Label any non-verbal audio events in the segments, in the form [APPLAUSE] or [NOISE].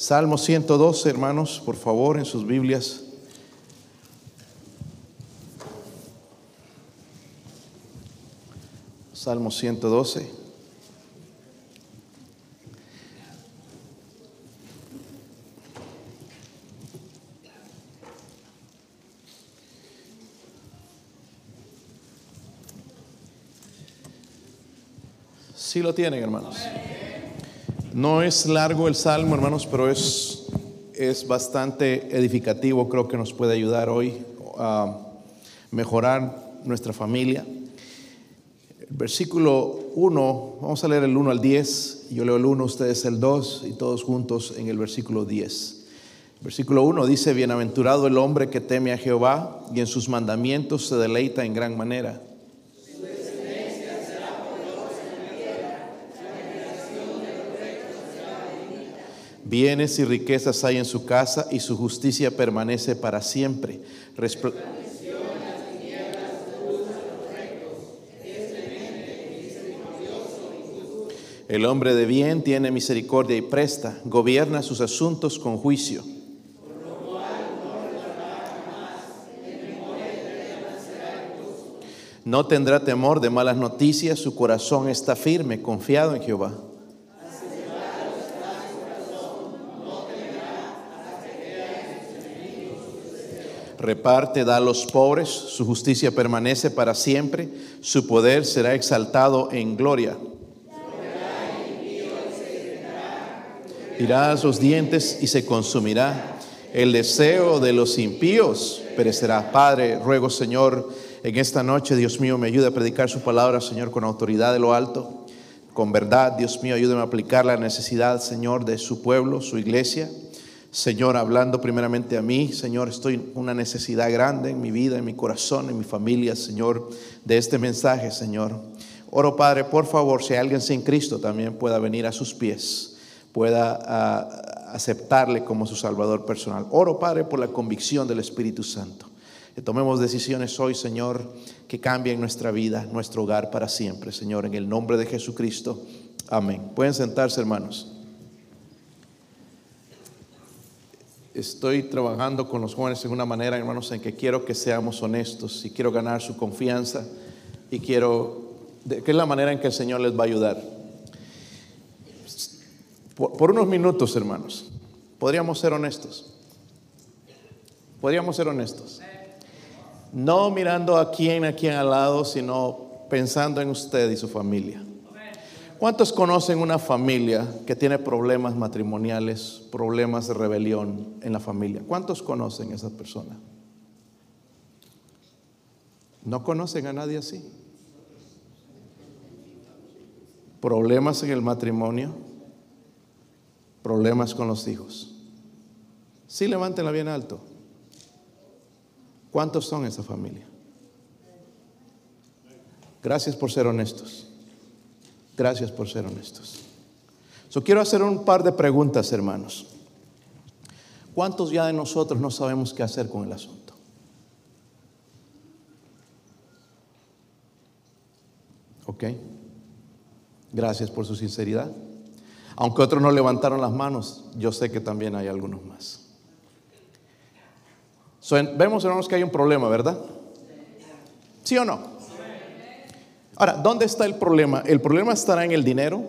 Salmo 112, hermanos, por favor, en sus Biblias. Salmo 112. Sí lo tienen, hermanos. No es largo el salmo, hermanos, pero es, es bastante edificativo. Creo que nos puede ayudar hoy a mejorar nuestra familia. Versículo 1, vamos a leer el 1 al 10. Yo leo el 1, ustedes el 2 y todos juntos en el versículo 10. Versículo 1 dice, Bienaventurado el hombre que teme a Jehová y en sus mandamientos se deleita en gran manera. Bienes y riquezas hay en su casa y su justicia permanece para siempre. El hombre de bien tiene misericordia y presta, gobierna sus asuntos con juicio. No tendrá temor de malas noticias, su corazón está firme, confiado en Jehová. Reparte, da a los pobres, su justicia permanece para siempre, su poder será exaltado en gloria. Irá a sus dientes y se consumirá. El deseo de los impíos perecerá. Padre, ruego Señor, en esta noche, Dios mío, me ayude a predicar su palabra, Señor, con autoridad de lo alto, con verdad. Dios mío, ayúdame a aplicar la necesidad, Señor, de su pueblo, su iglesia. Señor, hablando primeramente a mí, Señor, estoy en una necesidad grande en mi vida, en mi corazón, en mi familia, Señor, de este mensaje, Señor. Oro, Padre, por favor, si alguien sin Cristo también pueda venir a sus pies, pueda uh, aceptarle como su Salvador personal. Oro, Padre, por la convicción del Espíritu Santo. Que tomemos decisiones hoy, Señor, que cambien nuestra vida, nuestro hogar para siempre, Señor, en el nombre de Jesucristo. Amén. Pueden sentarse, hermanos. Estoy trabajando con los jóvenes en una manera, hermanos, en que quiero que seamos honestos y quiero ganar su confianza y quiero, que es la manera en que el Señor les va a ayudar. Por, por unos minutos, hermanos, podríamos ser honestos. Podríamos ser honestos. No mirando a quién, a quién al lado, sino pensando en usted y su familia. ¿Cuántos conocen una familia que tiene problemas matrimoniales, problemas de rebelión en la familia? ¿Cuántos conocen a esa persona? ¿No conocen a nadie así? Problemas en el matrimonio, problemas con los hijos. Sí, levántenla bien alto. ¿Cuántos son esa familia? Gracias por ser honestos. Gracias por ser honestos. So, quiero hacer un par de preguntas, hermanos. ¿Cuántos ya de nosotros no sabemos qué hacer con el asunto? ¿Ok? Gracias por su sinceridad. Aunque otros no levantaron las manos, yo sé que también hay algunos más. Vemos, hermanos, que hay un problema, ¿verdad? ¿Sí o no? Ahora, ¿dónde está el problema? ¿El problema estará en el dinero?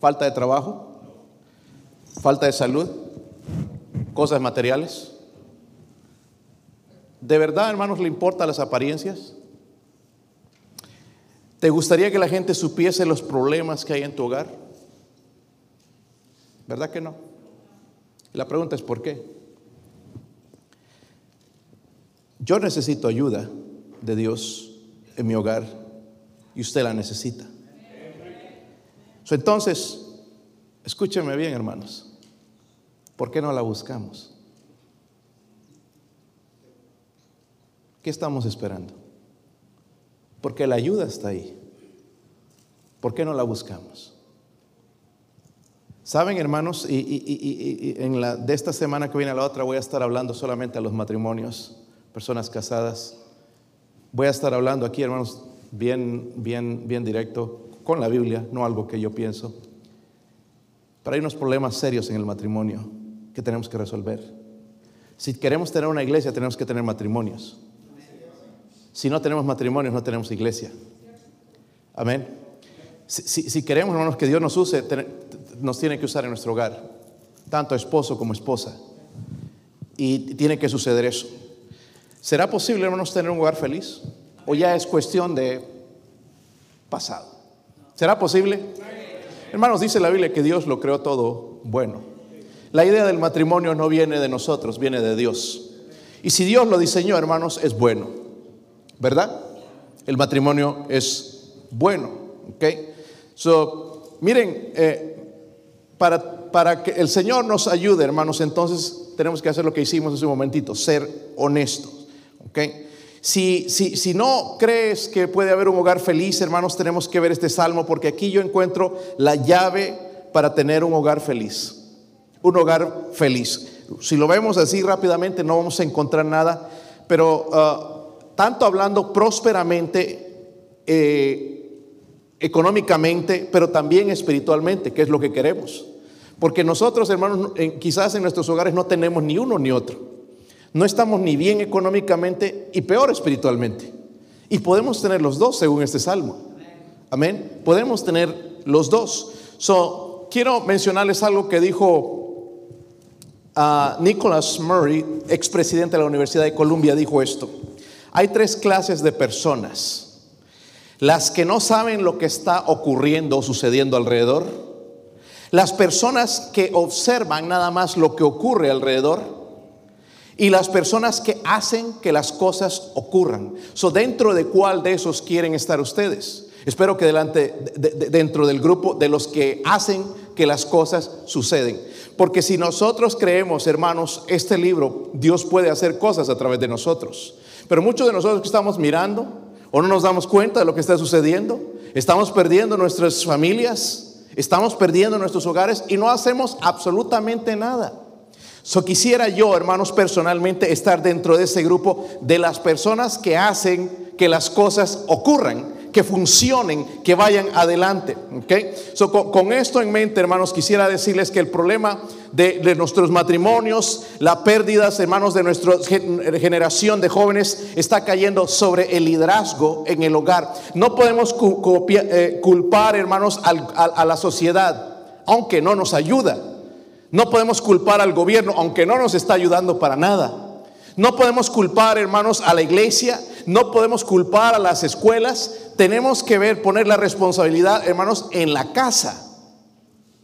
¿Falta de trabajo? ¿Falta de salud? ¿Cosas materiales? ¿De verdad, hermanos, le importan las apariencias? ¿Te gustaría que la gente supiese los problemas que hay en tu hogar? ¿Verdad que no? La pregunta es ¿por qué? Yo necesito ayuda de Dios en mi hogar y usted la necesita. entonces, escúcheme bien, hermanos. ¿Por qué no la buscamos? ¿Qué estamos esperando? Porque la ayuda está ahí. ¿Por qué no la buscamos? Saben, hermanos, y, en la, de esta semana que viene a la otra voy a estar hablando solamente a los matrimonios, personas casadas. Voy a estar hablando aquí, hermanos, bien, bien, bien directo con la Biblia, no algo que yo pienso. Pero hay unos problemas serios en el matrimonio que tenemos que resolver. Si queremos tener una iglesia, tenemos que tener matrimonios. Si no tenemos matrimonios, no tenemos iglesia. Amén. Si, queremos, hermanos, que Dios nos use, nos tiene que usar en nuestro hogar, tanto esposo como esposa. Y tiene que suceder eso. ¿Será posible, hermanos, tener un hogar feliz? ¿O ya es cuestión de pasado? ¿Será posible? Hermanos, dice la Biblia que Dios lo creó todo bueno. La idea del matrimonio no viene de nosotros, viene de Dios. Y si Dios lo diseñó, hermanos, es bueno. ¿Verdad? El matrimonio es bueno. ¿Ok? So, miren, eh, para, para que el Señor nos ayude, hermanos, entonces tenemos que hacer lo que hicimos hace un momentito, ser honestos. ¿Ok? Si, si, si, no crees que puede haber un hogar feliz, hermanos, tenemos que ver este salmo porque aquí yo encuentro la llave para tener un hogar feliz un hogar feliz. Si lo vemos así rápidamente no vamos a encontrar nada, pero uh, tanto hablando prósperamente, eh, económicamente, pero también espiritualmente, que es lo que queremos. Porque nosotros, hermanos, quizás en nuestros hogares no tenemos ni uno ni otro. No estamos ni bien económicamente y peor espiritualmente. Y podemos tener los dos según este salmo. Amén. Podemos tener los dos. So, quiero mencionarles algo que dijo Nicholas Murray, expresidente de la Universidad de Columbia, dijo esto. Hay tres clases de personas. Las que no saben lo que está ocurriendo o sucediendo alrededor. Las personas que observan nada más lo que ocurre alrededor. Y las personas que hacen que las cosas ocurran. So, ¿Dentro de cuál de esos quieren estar ustedes? Espero que delante, dentro del grupo de los que hacen que las cosas suceden. Porque si nosotros creemos, hermanos, este libro, Dios puede hacer cosas a través de nosotros. Pero muchos de nosotros que estamos mirando o no nos damos cuenta de lo que está sucediendo, estamos perdiendo nuestras familias, estamos perdiendo nuestros hogares y no hacemos absolutamente nada. So quisiera yo, hermanos, personalmente estar dentro de ese grupo de las personas que hacen que las cosas ocurran que funcionen, que vayan adelante. ¿okay? con, esto en mente, hermanos, quisiera decirles que el problema de, nuestros matrimonios, la pérdida, hermanos, de nuestra generación de jóvenes está cayendo sobre el liderazgo en el hogar. No podemos eh, culpar, hermanos, a la sociedad, aunque no nos ayuda. No podemos culpar al gobierno, aunque no nos está ayudando para nada. No podemos culpar, hermanos, a la iglesia, no podemos culpar a las escuelas. Tenemos que ver, poner la responsabilidad, hermanos, en la casa.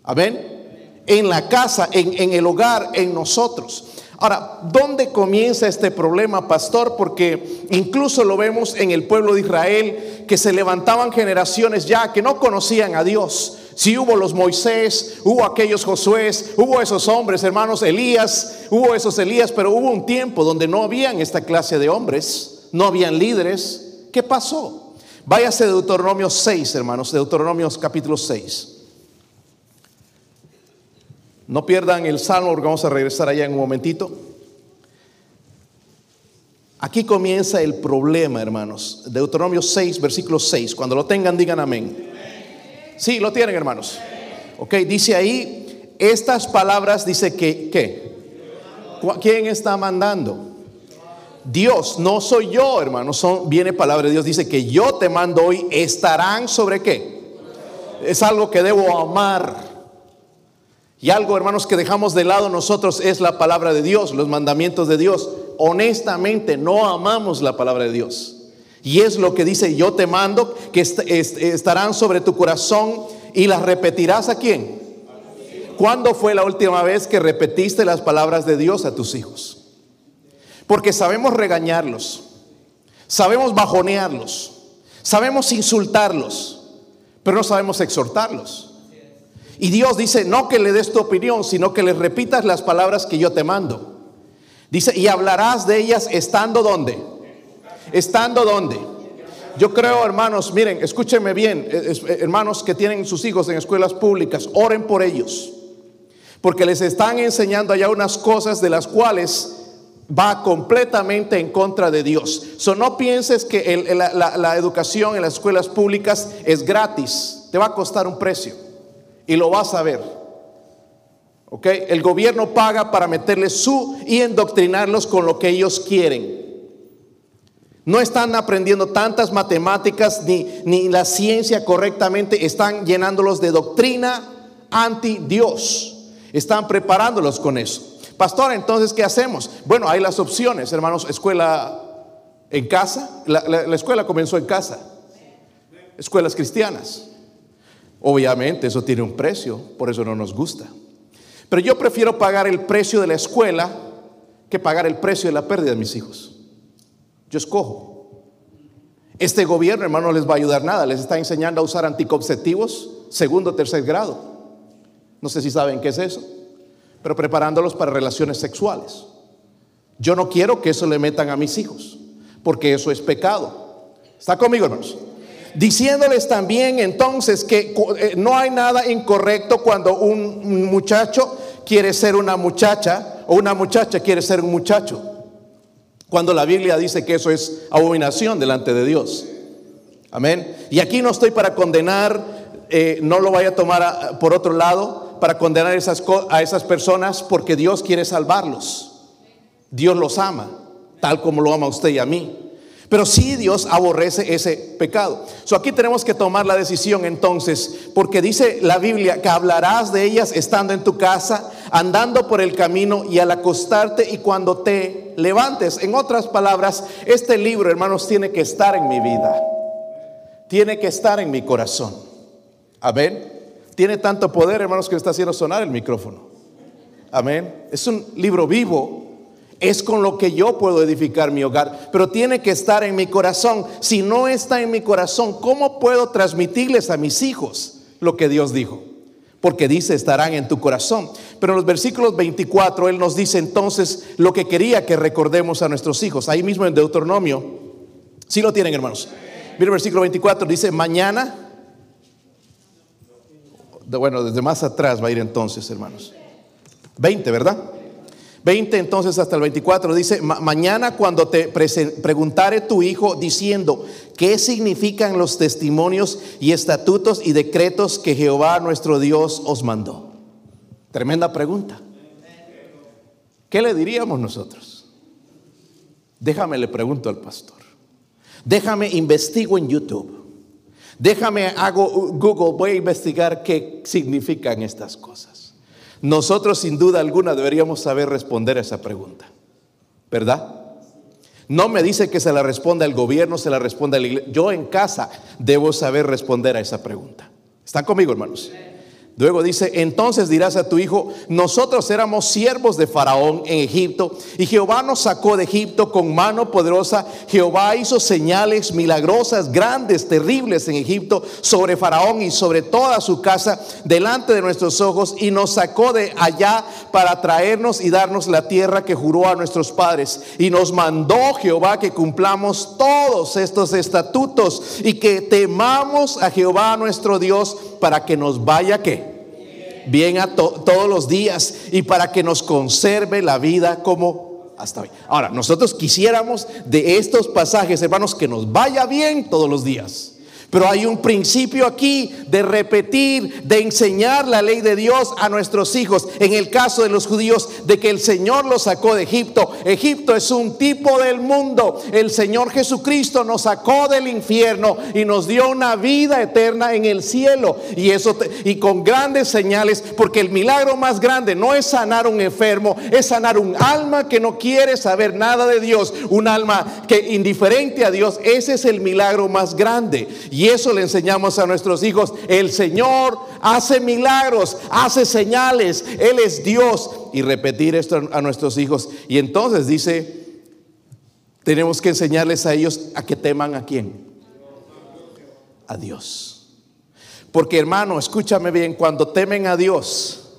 Amén. En la casa, en, en el hogar, en nosotros. Ahora, ¿dónde comienza este problema, pastor? Porque incluso lo vemos en el pueblo de Israel, que se levantaban generaciones ya que no conocían a Dios. Si hubo los Moisés, hubo aquellos Josué, hubo esos hombres, hermanos, Elías, hubo esos Elías, pero hubo un tiempo donde no habían esta clase de hombres, no habían líderes. ¿Qué pasó? Váyase de Deuteronomio 6, hermanos, Deuteronomio capítulo 6. No pierdan el salmo porque vamos a regresar allá en un momentito. Aquí comienza el problema, hermanos. Deuteronomio 6, versículo 6. Cuando lo tengan, digan amén. Sí, lo tienen, hermanos. Ok, dice ahí, estas palabras dice que, ¿qué? ¿Quién está mandando? Dios, no soy yo, hermanos. Son, viene palabra de Dios, dice que yo te mando hoy, estarán sobre qué? Es algo que debo amar. Y algo, hermanos, que dejamos de lado nosotros es la palabra de Dios, los mandamientos de Dios. Honestamente, no amamos la palabra de Dios. Y es lo que dice, yo te mando, que estarán sobre tu corazón y las repetirás a quién. ¿Cuándo fue la última vez que repetiste las palabras de Dios a tus hijos? Porque sabemos regañarlos, sabemos bajonearlos, sabemos insultarlos, pero no sabemos exhortarlos. Y Dios dice, no que le des tu opinión, sino que les repitas las palabras que yo te mando. Dice, y hablarás de ellas estando donde. Estando donde. Yo creo, hermanos, miren, escúchenme bien, eh, eh, hermanos que tienen sus hijos en escuelas públicas, oren por ellos. Porque les están enseñando allá unas cosas de las cuales va completamente en contra de Dios. So, no pienses que la, educación en las escuelas públicas es gratis, te va a costar un precio y lo vas a ver. ¿Ok? El gobierno paga para meterles su y endoctrinarlos con lo que ellos quieren. No están aprendiendo tantas matemáticas ni, ni la ciencia correctamente, están llenándolos de doctrina anti Dios. Están preparándolos con eso. Pastor, entonces, ¿qué hacemos? Bueno, hay las opciones, hermanos, escuela en casa. La, la escuela comenzó en casa. Escuelas cristianas. Obviamente eso tiene un precio, por eso no nos gusta. Pero yo prefiero pagar el precio de la escuela que pagar el precio de la pérdida de mis hijos. Yo escojo. Este gobierno, hermano, no les va a ayudar nada. Les está enseñando a usar anticonceptivos segundo tercer grado. No sé si saben qué es eso, pero preparándolos para relaciones sexuales. Yo no quiero que eso le metan a mis hijos, porque eso es pecado. ¿Está conmigo, hermanos? Diciéndoles también entonces que eh, no hay nada incorrecto cuando un muchacho quiere ser una muchacha o una muchacha quiere ser un muchacho. Cuando la Biblia dice que eso es abominación delante de Dios. Amén. Y aquí no estoy para condenar, eh, no lo vaya a tomar por otro lado, para condenar esas, a esas personas porque Dios quiere salvarlos. Dios los ama, tal como lo ama usted y a mí. Pero sí Dios aborrece ese pecado. So aquí tenemos que tomar la decisión entonces, porque dice la Biblia que hablarás de ellas estando en tu casa, andando por el camino y al acostarte y cuando te levantes. En otras palabras, este libro, hermanos, tiene que estar en mi vida. Tiene que estar en mi corazón. Amén. Tiene tanto poder, hermanos, que está haciendo sonar el micrófono. Amén. Es un libro vivo es con lo que yo puedo edificar mi hogar, pero tiene que estar en mi corazón. Si no está en mi corazón, ¿cómo puedo transmitirles a mis hijos lo que Dios dijo? Porque dice, estarán en tu corazón. Pero en los versículos 24, Él nos dice entonces lo que quería que recordemos a nuestros hijos. Ahí mismo en Deuteronomio, si lo tienen hermanos. Mira el versículo 24, dice, mañana, bueno, desde más atrás va a ir entonces, hermanos. 20, ¿verdad? 20 entonces hasta el 24 dice, mañana cuando te preguntare tu hijo diciendo, ¿qué significan los testimonios y estatutos y decretos que Jehová nuestro Dios os mandó? Tremenda pregunta. ¿Qué le diríamos nosotros? Déjame le pregunto al pastor. Déjame investigo en YouTube. Déjame hago Google, voy a investigar qué significan estas cosas. Nosotros sin duda alguna deberíamos saber responder a esa pregunta, ¿verdad? No me dice que se la responda el gobierno, se la responda la iglesia. Yo en casa debo saber responder a esa pregunta. ¿Están conmigo, hermanos? Luego dice, entonces dirás a tu hijo, nosotros éramos siervos de Faraón en Egipto y Jehová nos sacó de Egipto con mano poderosa. Jehová hizo señales milagrosas, grandes, terribles en Egipto sobre Faraón y sobre toda su casa delante de nuestros ojos y nos sacó de allá para traernos y darnos la tierra que juró a nuestros padres. Y nos mandó Jehová que cumplamos todos estos estatutos y que temamos a Jehová nuestro Dios para que nos vaya que bien a todos los días y para que nos conserve la vida como hasta hoy. Ahora, nosotros quisiéramos de estos pasajes, hermanos, que nos vaya bien todos los días. Pero hay un principio aquí de repetir, de enseñar la ley de Dios a nuestros hijos. En el caso de los judíos, de que el Señor los sacó de Egipto. Egipto es un tipo del mundo. El Señor Jesucristo nos sacó del infierno y nos dio una vida eterna en el cielo. Y eso y con grandes señales, porque el milagro más grande no es sanar un enfermo, es sanar un alma que no quiere saber nada de Dios, un alma que indiferente a Dios. Ese es el milagro más grande. Y eso le enseñamos a nuestros hijos. El Señor hace milagros, hace señales. Él es Dios. Y repetir esto a nuestros hijos. Y entonces dice, tenemos que enseñarles a ellos a que teman a quién. A Dios. Porque hermano, escúchame bien, cuando temen a Dios,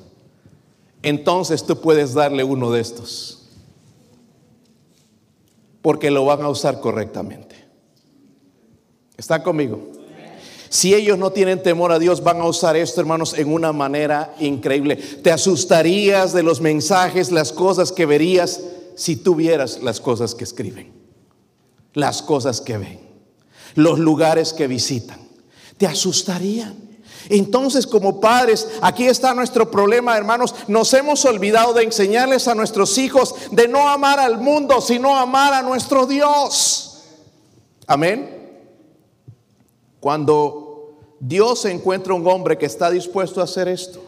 entonces tú puedes darle uno de estos. Porque lo van a usar correctamente. ¿Están conmigo? Si ellos no tienen temor a Dios, van a usar esto, hermanos, en una manera increíble. Te asustarías de los mensajes, las cosas que verías si tuvieras las cosas que escriben, las cosas que ven, los lugares que visitan. Te asustarían. Entonces, como padres, aquí está nuestro problema, hermanos. Nos hemos olvidado de enseñarles a nuestros hijos de no amar al mundo, sino amar a nuestro Dios. Amén. Cuando Dios encuentra un hombre que está dispuesto a hacer esto,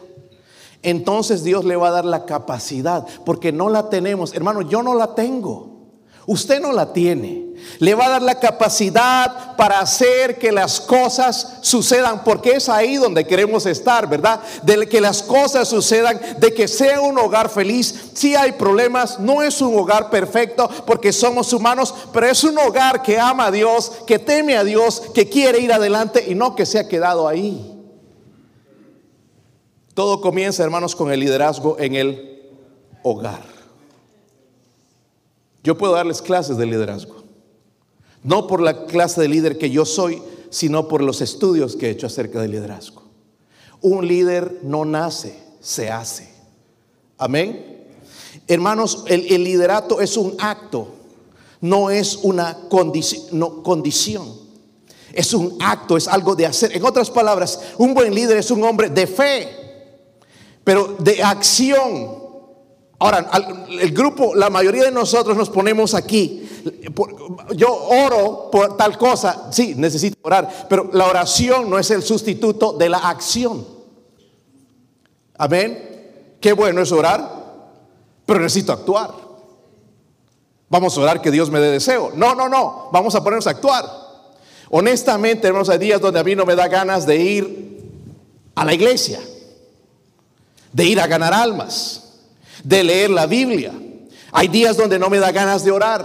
entonces Dios le va a dar la capacidad, porque no la tenemos. Hermano, yo no la tengo. Usted no la tiene. Le va a dar la capacidad para hacer que las cosas sucedan, porque es ahí donde queremos estar, ¿verdad? De que las cosas sucedan, de que sea un hogar feliz. Si hay problemas, no es un hogar perfecto, porque somos humanos, pero es un hogar que ama a Dios, que teme a Dios, que quiere ir adelante y no que se ha quedado ahí. Todo comienza, hermanos, con el liderazgo en el hogar. Yo puedo darles clases de liderazgo. No por la clase de líder que yo soy, sino por los estudios que he hecho acerca del liderazgo. Un líder no nace, se hace. Amén. Hermanos, el, liderato es un acto, no es una condición. Es un acto, es algo de hacer. En otras palabras, un buen líder es un hombre de fe, pero de acción. Ahora, el grupo, la mayoría de nosotros nos ponemos aquí. Yo oro por tal cosa, sí, necesito orar, pero la oración no es el sustituto de la acción. Amén. Qué bueno es orar, pero necesito actuar. Vamos a orar que Dios me dé deseo. No, no, no, vamos a ponernos a actuar. Honestamente, hermanos, hay días donde a mí no me da ganas de ir a la iglesia, de ir a ganar almas de leer la Biblia. Hay días donde no me da ganas de orar,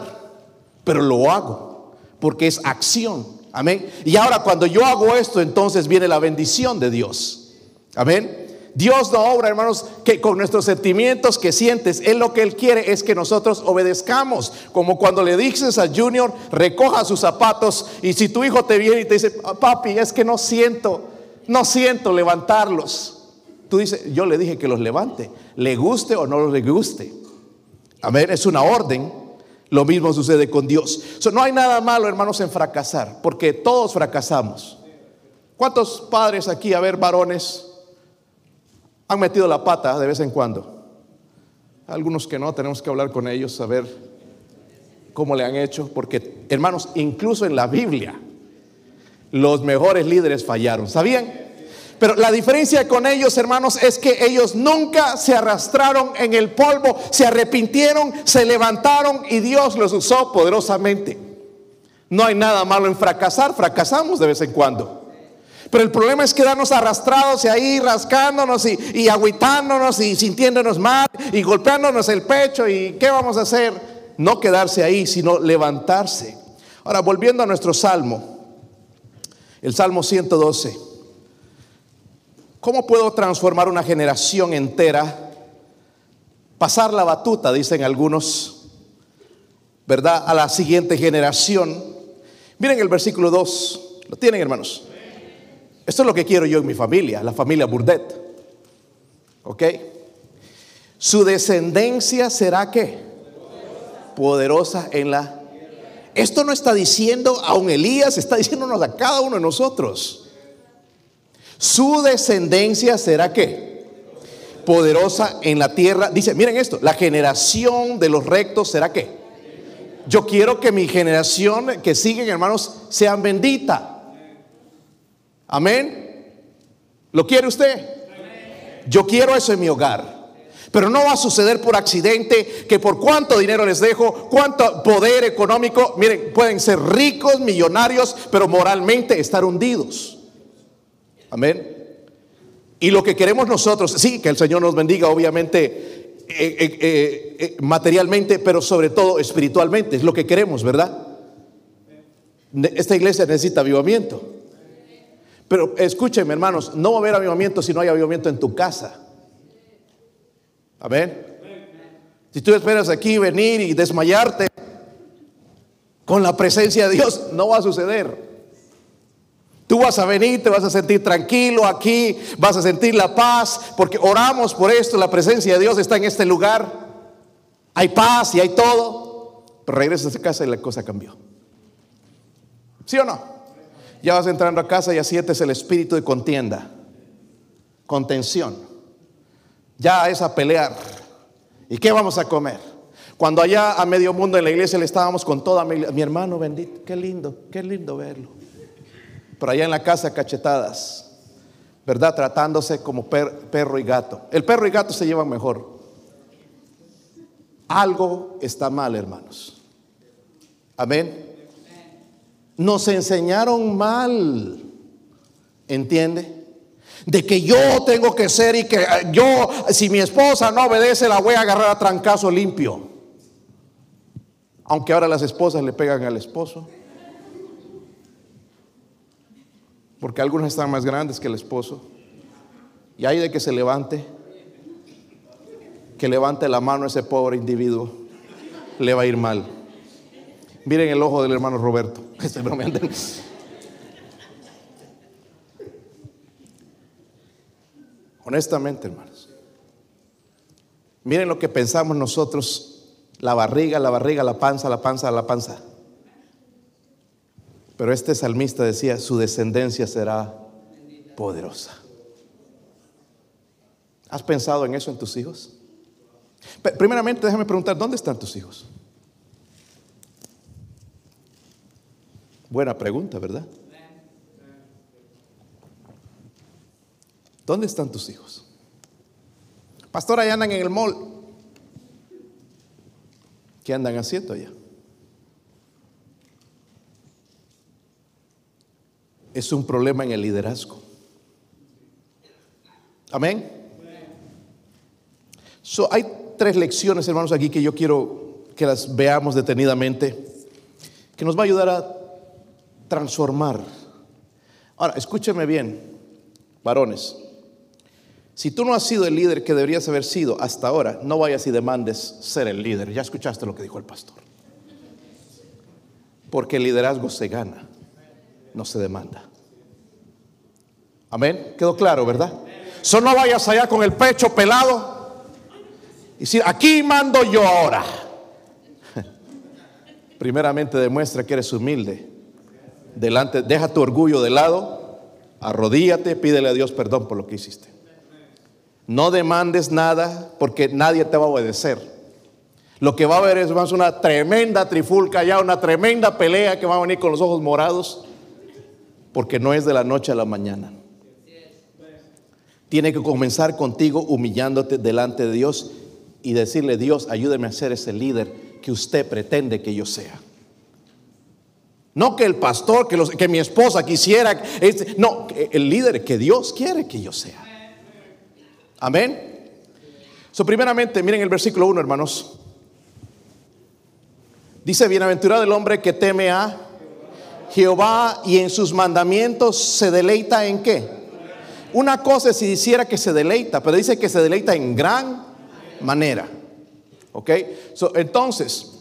pero lo hago porque es acción. Amén. Y ahora cuando yo hago esto, entonces viene la bendición de Dios. Amén. Dios no obra, hermanos, que con nuestros sentimientos que sientes, Él lo que Él quiere es que nosotros obedezcamos. Como cuando le dices a Junior, recoja sus zapatos y si tu hijo te viene y te dice, papi, es que no siento, no siento levantarlos. Tú dices, yo le dije que los levante, le guste o no le guste. Amén, es una orden. Lo mismo sucede con Dios. no hay nada malo, hermanos, en fracasar, porque todos fracasamos. ¿Cuántos padres aquí, a ver, varones, han metido la pata de vez en cuando? Algunos que no, tenemos que hablar con ellos, a ver cómo le han hecho, porque, hermanos, incluso en la Biblia, los mejores líderes fallaron. ¿Sabían? Pero la diferencia con ellos, hermanos, es que ellos nunca se arrastraron en el polvo, se arrepintieron, se levantaron y Dios los usó poderosamente. No hay nada malo en fracasar, fracasamos de vez en cuando. Pero el problema es quedarnos arrastrados y ahí rascándonos y, y y sintiéndonos mal y golpeándonos el pecho y ¿qué vamos a hacer? No quedarse ahí, sino levantarse. Ahora, volviendo a nuestro salmo, el Salmo 112. ¿Cómo puedo transformar una generación entera? Pasar la batuta, dicen algunos, ¿verdad? A la siguiente generación. Miren el versículo 2. ¿Lo tienen, hermanos? Esto es lo que quiero yo en mi familia, la familia Burdet. ¿Ok? Su descendencia será qué? Poderosa en la... Esto no está diciendo a un Elías, está diciéndonos a cada uno de nosotros. Su descendencia será qué? Poderosa en la tierra. Dice, miren esto, la generación de los rectos será qué? Yo quiero que mi generación que siguen, hermanos, sean bendita. Amén. ¿Lo quiere usted? Yo quiero eso en mi hogar. Pero no va a suceder por accidente que por cuánto dinero les dejo, cuánto poder económico, miren, pueden ser ricos, millonarios, pero moralmente estar hundidos. Amén. Y lo que queremos nosotros, sí, que el Señor nos bendiga, obviamente, eh, eh, eh, materialmente, pero sobre todo espiritualmente, es lo que queremos, ¿verdad? Esta iglesia necesita avivamiento. Pero escúchenme, hermanos, no va a haber avivamiento si no hay avivamiento en tu casa. Amén. Si tú esperas aquí venir y desmayarte con la presencia de Dios, no va a suceder. Tú vas a venir, te vas a sentir tranquilo aquí, vas a sentir la paz, porque oramos por esto, la presencia de Dios está en este lugar. Hay paz y hay todo, pero regresas a casa y la cosa cambió. ¿Sí o no? Ya vas entrando a casa y es el espíritu de contienda. contención. Ya es a pelear. ¿Y qué vamos a comer? Cuando allá a medio mundo en la iglesia le estábamos con toda mi, mi hermano bendito, qué lindo, qué lindo verlo. Pero allá en la casa cachetadas, ¿verdad? Tratándose como perro y gato. El perro y gato se llevan mejor. Algo está mal, hermanos. Amén. Nos enseñaron mal, ¿entiende? De que yo tengo que ser y que yo, si mi esposa no obedece, la voy a agarrar a trancazo limpio. Aunque ahora las esposas le pegan al esposo. Porque algunos están más grandes que el esposo. Y hay de que se levante, que levante la mano a ese pobre individuo, le va a ir mal. Miren el ojo del hermano Roberto. [LAUGHS] Honestamente, hermanos. Miren lo que pensamos nosotros la barriga, la barriga, la panza, la panza, la panza. Pero este salmista decía, su descendencia será poderosa. ¿Has pensado en eso en tus hijos? Primeramente, déjame preguntar, ¿dónde están tus hijos? Buena pregunta, ¿verdad? ¿Dónde están tus hijos? Pastor, allá andan en el mall. ¿Qué andan haciendo allá? Es un problema en el liderazgo. Amén. hay tres lecciones, hermanos, aquí que yo quiero que las veamos detenidamente, que nos va a ayudar a transformar. Ahora, escúcheme bien, varones. Si tú no has sido el líder que deberías haber sido hasta ahora, no vayas y demandes ser el líder. Ya escuchaste lo que dijo el pastor. Porque el liderazgo se gana, no se demanda. Amén. Quedó claro, ¿verdad? Solo no vayas allá con el pecho pelado y decir, aquí mando yo ahora. [LAUGHS] Primeramente demuestra que eres humilde. Delante, deja tu orgullo de lado, arrodíate, pídele a Dios perdón por lo que hiciste. No demandes nada porque nadie te va a obedecer. Lo que va a haber es más una tremenda trifulca ya, una tremenda pelea que va a venir con los ojos morados, porque no es de la noche a la mañana. Tiene que comenzar contigo humillándote delante de Dios y decirle, Dios, ayúdeme a ser ese líder que usted pretende que yo sea. No que el pastor, que, que mi esposa quisiera, no, el líder que Dios quiere que yo sea. Amén. So, primeramente, miren el versículo 1, hermanos. Dice, bienaventurado el hombre que teme a Jehová y en sus mandamientos se deleita en qué. Una cosa es si hiciera que se deleita, pero dice que se deleita en gran manera. ¿Ok? entonces,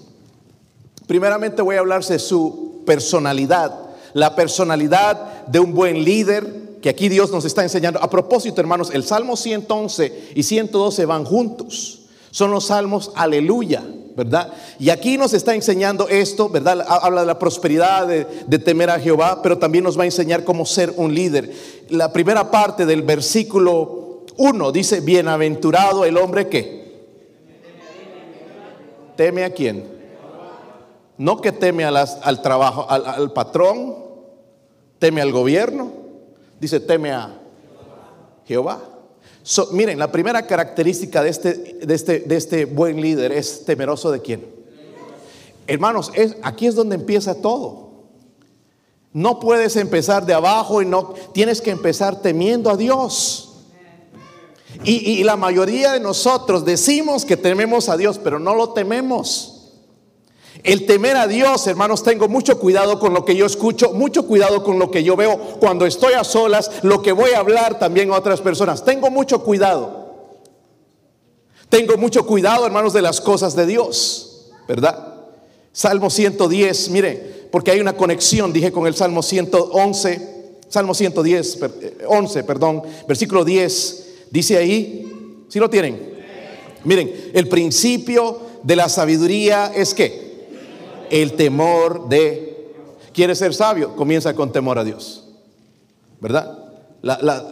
primeramente voy a hablarse de su personalidad, la personalidad de un buen líder, que aquí Dios nos está enseñando. A propósito, hermanos, el Salmo 111 y 112 van juntos. Son los salmos aleluya, ¿verdad? Y aquí nos está enseñando esto, ¿verdad? Habla de la prosperidad, de, temer a Jehová, pero también nos va a enseñar cómo ser un líder. La primera parte del versículo 1 dice, bienaventurado el hombre que teme a quién. No que teme al trabajo, al, al patrón, teme al gobierno, Dice, teme a Jehová. Miren, la primera característica de este, de, este, de este buen líder es temeroso de quién. Hermanos, es, aquí es donde empieza todo. No puedes empezar de abajo y no tienes que empezar temiendo a Dios. y la mayoría de nosotros decimos que tememos a Dios, pero no lo tememos. El temer a Dios, hermanos, tengo mucho cuidado con lo que yo escucho, mucho cuidado con lo que yo veo cuando estoy a solas, lo que voy a hablar también a otras personas. Tengo mucho cuidado. Tengo mucho cuidado, hermanos, de las cosas de Dios, ¿verdad? Salmo 110, mire, porque hay una conexión, dije, con el Salmo 111, Salmo 110, 11, eh, perdón, versículo 10, dice ahí, si lo tienen? Miren, el principio de la sabiduría es que el temor de... ¿Quiere ser sabio? Comienza con temor a Dios. ¿Verdad?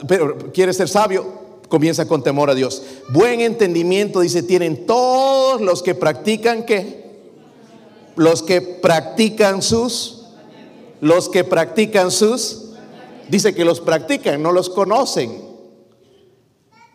pero quiere ser sabio, comienza con temor a Dios. Buen entendimiento, dice, tienen todos los que practican qué? Los que practican sus, los que practican sus, dice que los practican, no los conocen.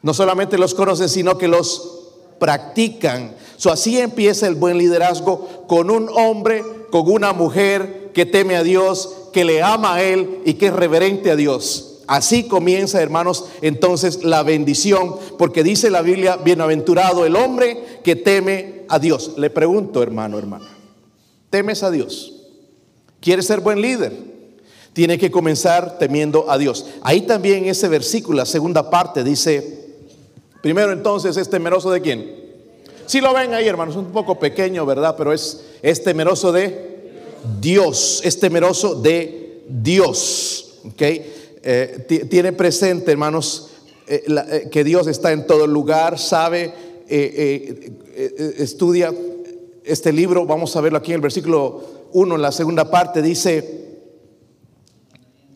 No solamente los conocen, sino que los practican. Así empieza el buen liderazgo con un hombre, con una mujer que teme a Dios, que le ama a Él y que es reverente a Dios. Así comienza, hermanos, entonces la bendición, porque dice la Biblia, bienaventurado el hombre que teme a Dios. Le pregunto, hermano, hermana, ¿temes a Dios? ¿Quieres ser buen líder? Tiene que comenzar temiendo a Dios. Ahí también ese versículo, la segunda parte, dice, primero entonces, ¿es temeroso de quién? Si lo ven ahí, hermanos, un poco pequeño, ¿verdad? Pero es, es temeroso de Dios, es temeroso de Dios. ¿ok? Eh, tiene presente, hermanos, eh, eh, que Dios está en todo lugar, sabe, estudia este libro, vamos a verlo aquí en el versículo 1, en la segunda parte, dice,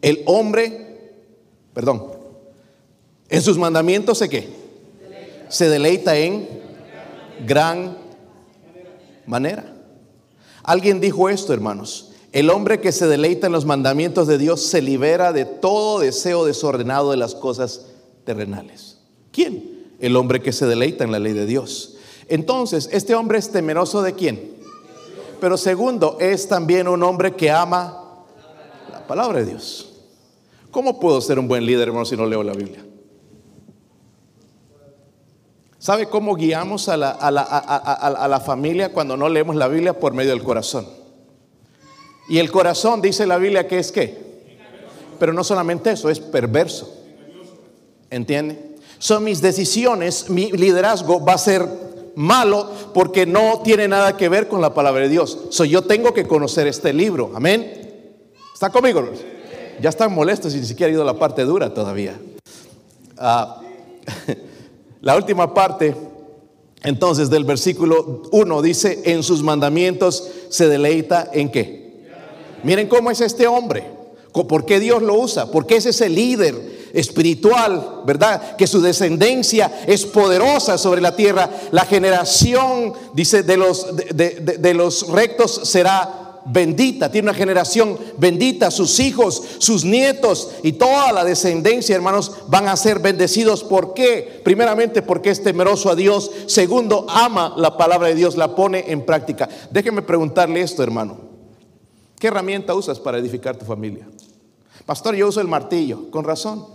el hombre, perdón, en sus mandamientos se qué? Se deleita en gran manera. Alguien dijo esto, hermanos. El hombre que se deleita en los mandamientos de Dios se libera de todo deseo desordenado de las cosas terrenales. ¿Quién? El hombre que se deleita en la ley de Dios. Entonces, este hombre es temeroso de quién? Pero segundo, es también un hombre que ama la palabra de Dios. ¿Cómo puedo ser un buen líder, hermano, si no leo la Biblia? ¿Sabe cómo guiamos a la, a la familia cuando no leemos la Biblia? Por medio del corazón. Y el corazón dice la Biblia que es qué. Pero no solamente eso, es perverso. ¿Entiende? Son mis decisiones, mi liderazgo va a ser malo porque no tiene nada que ver con la palabra de Dios. So, yo tengo que conocer este libro. Amén. ¿Está conmigo? Ya están molestos y ni siquiera he ido a la parte dura todavía. Ah, [LAUGHS] la última parte, entonces, del versículo 1 dice, en sus mandamientos se deleita en qué? Miren cómo es este hombre. ¿Por qué Dios lo usa? Porque es ese líder espiritual, ¿verdad? Que su descendencia es poderosa sobre la tierra. La generación, dice, de los, de, los rectos será bendita. Tiene una generación bendita. Sus hijos, sus nietos y toda la descendencia, hermanos, van a ser bendecidos. ¿Por qué? Primeramente porque es temeroso a Dios. Segundo, ama la palabra de Dios, la pone en práctica. Déjenme preguntarle esto, hermano. ¿Qué herramienta usas para edificar tu familia? Pastor, yo uso el martillo, con razón.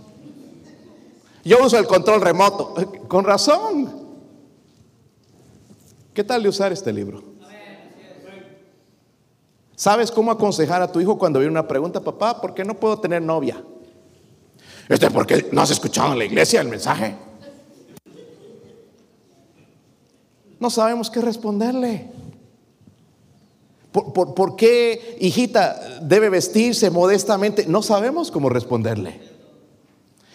Yo uso el control remoto, con razón. ¿Qué tal de usar este libro? ¿Sabes cómo aconsejar a tu hijo cuando viene una pregunta, papá, ¿por qué no puedo tener novia? Este es porque no has escuchado en la iglesia el mensaje. No sabemos qué responderle. ¿Por, qué, hijita, debe vestirse modestamente? No sabemos cómo responderle.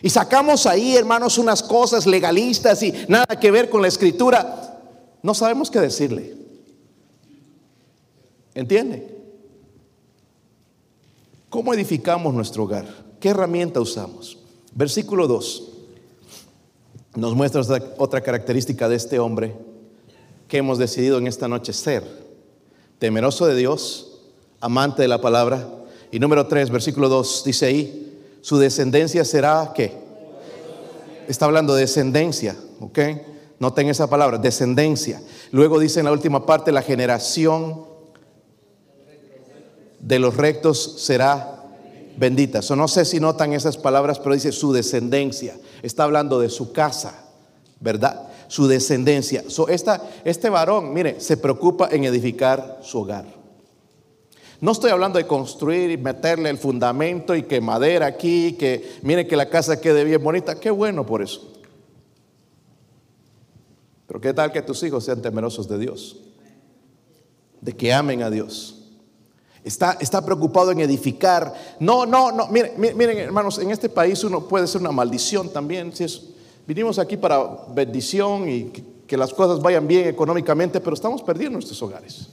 Y sacamos ahí, hermanos, unas cosas legalistas y nada que ver con la escritura. No sabemos qué decirle. ¿Entiende? ¿Cómo edificamos nuestro hogar? ¿Qué herramienta usamos? Versículo 2 nos muestra otra característica de este hombre que hemos decidido en esta noche ser temeroso de Dios, amante de la palabra. Y número 3, versículo 2, dice ahí, su descendencia será qué? Está hablando de descendencia, ¿ok? Noten esa palabra, descendencia. Luego dice en la última parte, la generación de los rectos será bendita. no sé si notan esas palabras, pero dice su descendencia. Está hablando de su casa, ¿verdad? su descendencia. So, esta, este varón, mire, se preocupa en edificar su hogar. No estoy hablando de construir y meterle el fundamento y que madera aquí, que mire que la casa quede bien bonita. Qué bueno por eso. Pero qué tal que tus hijos sean temerosos de Dios, de que amen a Dios. Está, preocupado en edificar. No, no, no. Miren, miren, hermanos, en este país uno puede ser una maldición también si es Vinimos aquí para bendición y que, las cosas vayan bien económicamente, pero estamos perdiendo nuestros hogares.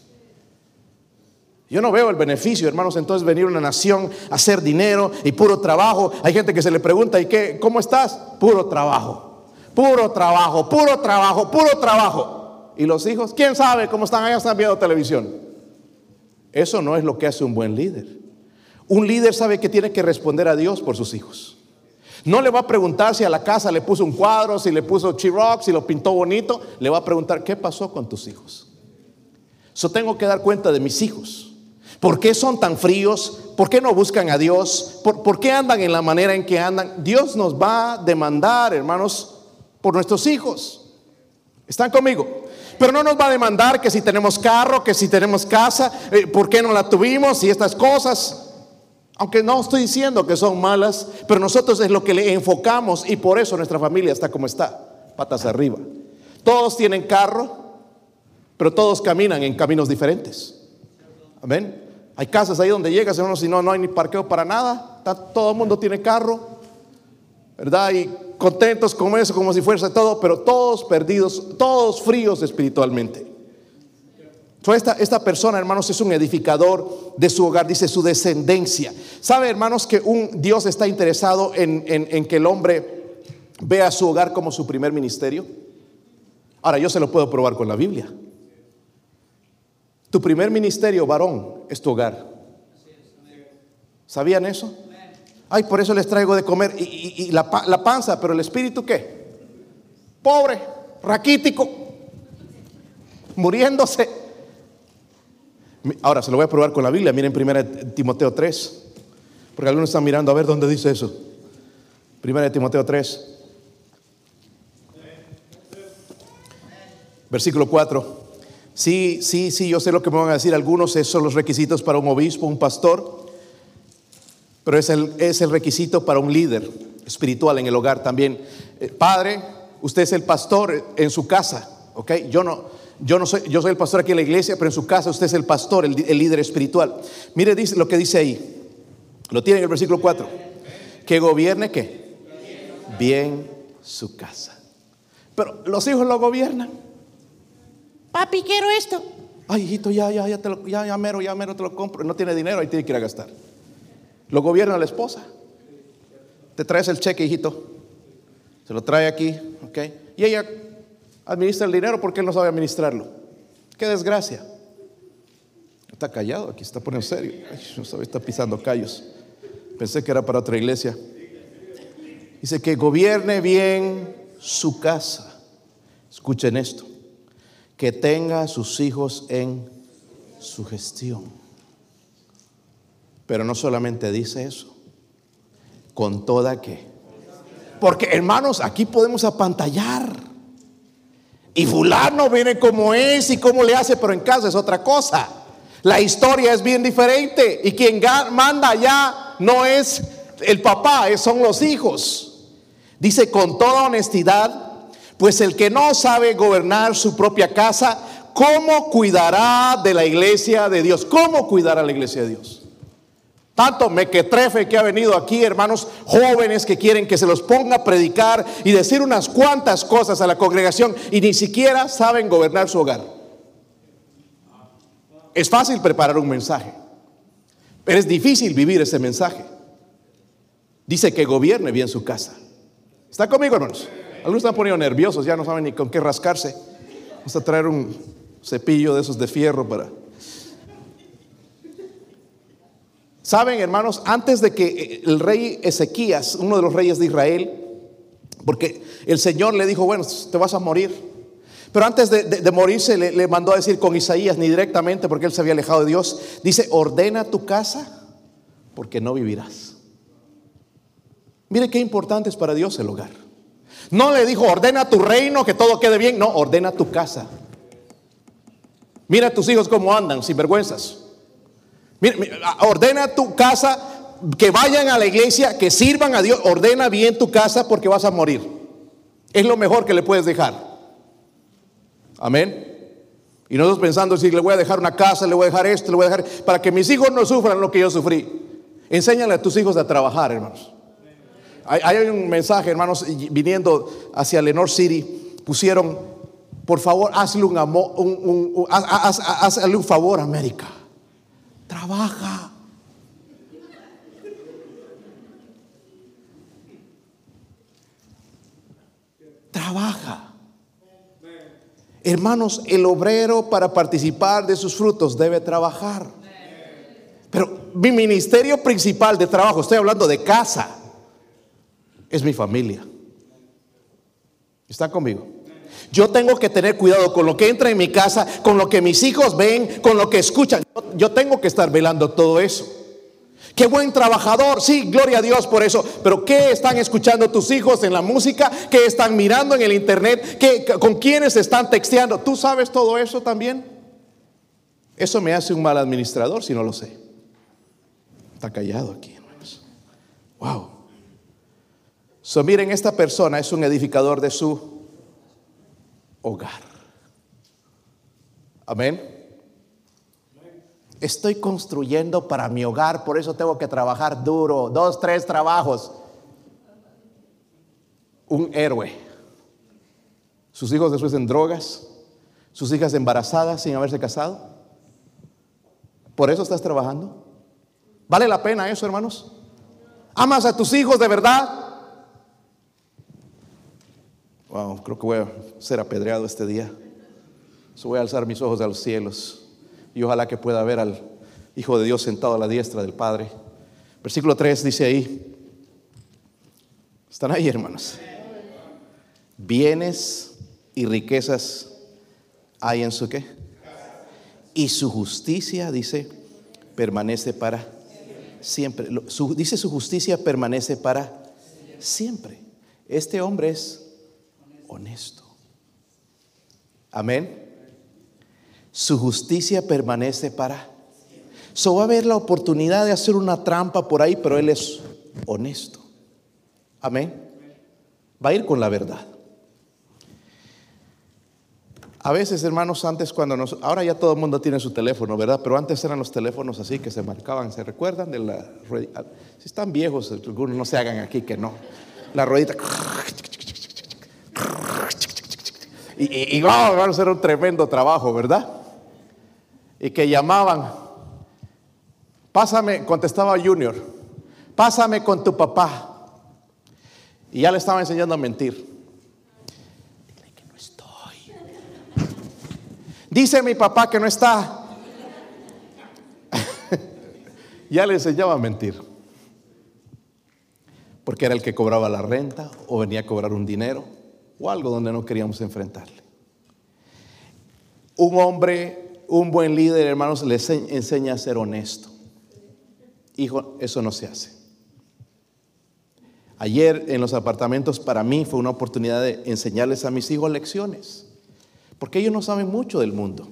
Yo no veo el beneficio, hermanos, entonces venir a una nación a hacer dinero y puro trabajo. Hay gente que se le pregunta, ¿y qué? ¿Cómo estás? Puro trabajo Puro trabajo, puro trabajo, puro trabajo. ¿Y los hijos? ¿Quién sabe cómo están allá? Están viendo televisión. Eso no es lo que hace un buen líder. Un líder sabe que tiene que responder a Dios por sus hijos. No le va a preguntar si a la casa le puso un cuadro, si le puso chirox, si lo pintó bonito. Le va a preguntar, ¿qué pasó con tus hijos? Yo tengo que dar cuenta de mis hijos. ¿Por qué son tan fríos? ¿Por qué no buscan a Dios? ¿Por, ¿Por, qué andan en la manera en que andan? Dios nos va a demandar, hermanos, por nuestros hijos. ¿Están conmigo? Pero no nos va a demandar que si tenemos carro, que si tenemos casa, eh, ¿por qué no la tuvimos? Y estas cosas. Aunque no estoy diciendo que son malas, pero nosotros es lo que le enfocamos y por eso nuestra familia está como está, patas arriba. Todos tienen carro, pero todos caminan en caminos diferentes. Amén. Hay casas ahí donde llegas, hermano, si no, no hay ni parqueo para nada. todo el mundo tiene carro, ¿verdad? Y contentos como eso, como si fuese todo, pero todos perdidos, todos fríos espiritualmente. Esta, esta, persona, hermanos, es un edificador de su hogar, dice su descendencia. ¿Sabe, hermanos, que un Dios está interesado en, en, que el hombre vea su hogar como su primer ministerio? Ahora, yo se lo puedo probar con la Biblia. Tu primer ministerio, varón, es tu hogar. ¿Sabían eso? Ay, por eso les traigo de comer. Y, la, panza, pero el espíritu, ¿qué? Pobre, raquítico, muriéndose. Ahora se lo voy a probar con la Biblia. Miren 1 Timoteo 3. Porque algunos están mirando a ver dónde dice eso. 1 Timoteo 3. Versículo 4. Sí, sí, sí, yo sé lo que me van a decir algunos. Esos son los requisitos para un obispo, un pastor. Pero es el, es el requisito para un líder espiritual en el hogar también. Eh, padre, usted es el pastor en su casa. ¿Ok? Yo no, yo no soy, yo soy el pastor aquí en la iglesia, pero en su casa usted es el pastor, el, líder espiritual. Mire dice, lo que dice ahí. Lo tiene en el versículo 4. Que gobierne qué? Bien su casa. Pero los hijos lo gobiernan. Papi, quiero esto. Ay, hijito, ya, ya, ya, te lo, ya, ya mero, ya mero te lo compro. No tiene dinero, ahí tiene que ir a gastar. Lo gobierna la esposa. Te traes el cheque, hijito. Se lo trae aquí, ¿ok? Y ella administra el dinero porque él no sabe administrarlo. Qué desgracia. Está callado, aquí está poniendo serio. no sabe, está pisando callos. Pensé que era para otra iglesia. Dice que gobierne bien su casa. Escuchen esto. Que tenga a sus hijos en su gestión. Pero no solamente dice eso. Con toda que. Porque hermanos, aquí podemos apantallar. Y fulano viene como es y cómo le hace, pero en casa es otra cosa. La historia es bien diferente y quien manda allá no es el papá, son los hijos. Dice con toda honestidad, pues el que no sabe gobernar su propia casa, ¿cómo cuidará de la iglesia de Dios? ¿Cómo cuidará la iglesia de Dios? Tanto mequetrefe que ha venido aquí, hermanos jóvenes que quieren que se los ponga a predicar y decir unas cuantas cosas a la congregación y ni siquiera saben gobernar su hogar. Es fácil preparar un mensaje, pero es difícil vivir ese mensaje. Dice que gobierne bien su casa. ¿Está conmigo, hermanos? Algunos están poniendo nerviosos, ya no saben ni con qué rascarse. Vamos a traer un cepillo de esos de fierro para Saben, hermanos, antes de que eh, el rey Ezequías, uno de los reyes de Israel, porque el Señor le dijo, bueno, te vas a morir. Pero antes de, morirse le, le, mandó a decir con Isaías, ni directamente porque él se había alejado de Dios, dice, ordena tu casa porque no vivirás. Mire qué importante es para Dios el hogar. No le dijo, ordena tu reino, que todo quede bien. No, ordena tu casa. Mira a tus hijos cómo andan, sin vergüenzas. Ordena tu casa, que vayan a la iglesia, que sirvan a Dios. Ordena bien tu casa porque vas a morir. Es lo mejor que le puedes dejar. Amén. Y nosotros pensando si le voy a dejar una casa, le voy a dejar esto, le voy a dejar para que mis hijos no sufran lo que yo sufrí. Enséñale a tus hijos a trabajar, hermanos. Hay, un mensaje, hermanos, viniendo hacia Lenore City, pusieron, por favor, hazle un, amor, hazle un favor a América trabaja. trabaja. Hermanos, el obrero para participar de sus frutos debe trabajar. Pero mi ministerio principal de trabajo, estoy hablando de casa, es mi familia. ¿Está conmigo? Yo tengo que tener cuidado con lo que entra en mi casa, con lo que mis hijos ven, con lo que escuchan. Yo tengo que estar velando todo eso. Qué buen trabajador, sí, gloria a Dios por eso. Pero ¿qué están escuchando tus hijos en la música? ¿Qué están mirando en el internet? ¿Qué, ¿Con quiénes están texteando? ¿Tú sabes todo eso también? Eso me hace un mal administrador si no lo sé. Está callado aquí, hermanos. Wow. So, miren, esta persona es un edificador de su hogar. Amén. Estoy construyendo para mi hogar, por eso tengo que trabajar duro, dos, tres trabajos. Un héroe. Sus hijos después en drogas, sus hijas embarazadas sin haberse casado. ¿Por eso estás trabajando? ¿Vale la pena eso, hermanos? ¿Amas a tus hijos de verdad? Wow, creo que voy a ser apedreado este día. voy a alzar mis ojos a los cielos y ojalá que pueda ver al Hijo de Dios sentado a la diestra del Padre. Versículo 3 dice ahí, están ahí hermanos, bienes y riquezas hay en su qué? Y su justicia, dice, permanece para siempre. dice su justicia permanece para siempre. Este hombre es honesto. Amén su justicia permanece para. So va a haber la oportunidad de hacer una trampa por ahí, pero él es honesto. Amén. Va a ir con la verdad. A veces, hermanos, antes cuando nos, ahora ya todo el mundo tiene su teléfono, ¿verdad? Pero antes eran los teléfonos así que se marcaban, ¿se recuerdan de la ruedita? Si están viejos, algunos no se hagan aquí que no. La ruedita. [LAUGHS] Y, y, va a ser un tremendo trabajo, ¿verdad? y que llamaban, pásame, contestaba Junior, pásame con tu papá. Y ya le estaba enseñando a mentir. Que no estoy. Dice mi papá que no está. [LAUGHS] ya le enseñaba a mentir. Porque era el que cobraba la renta o venía a cobrar un dinero o algo donde no queríamos enfrentarle. Un hombre un buen líder, hermanos, le enseña a ser honesto. Hijo, eso no se hace. Ayer en los apartamentos para mí fue una oportunidad de enseñarles a mis hijos lecciones, porque ellos no saben mucho del mundo,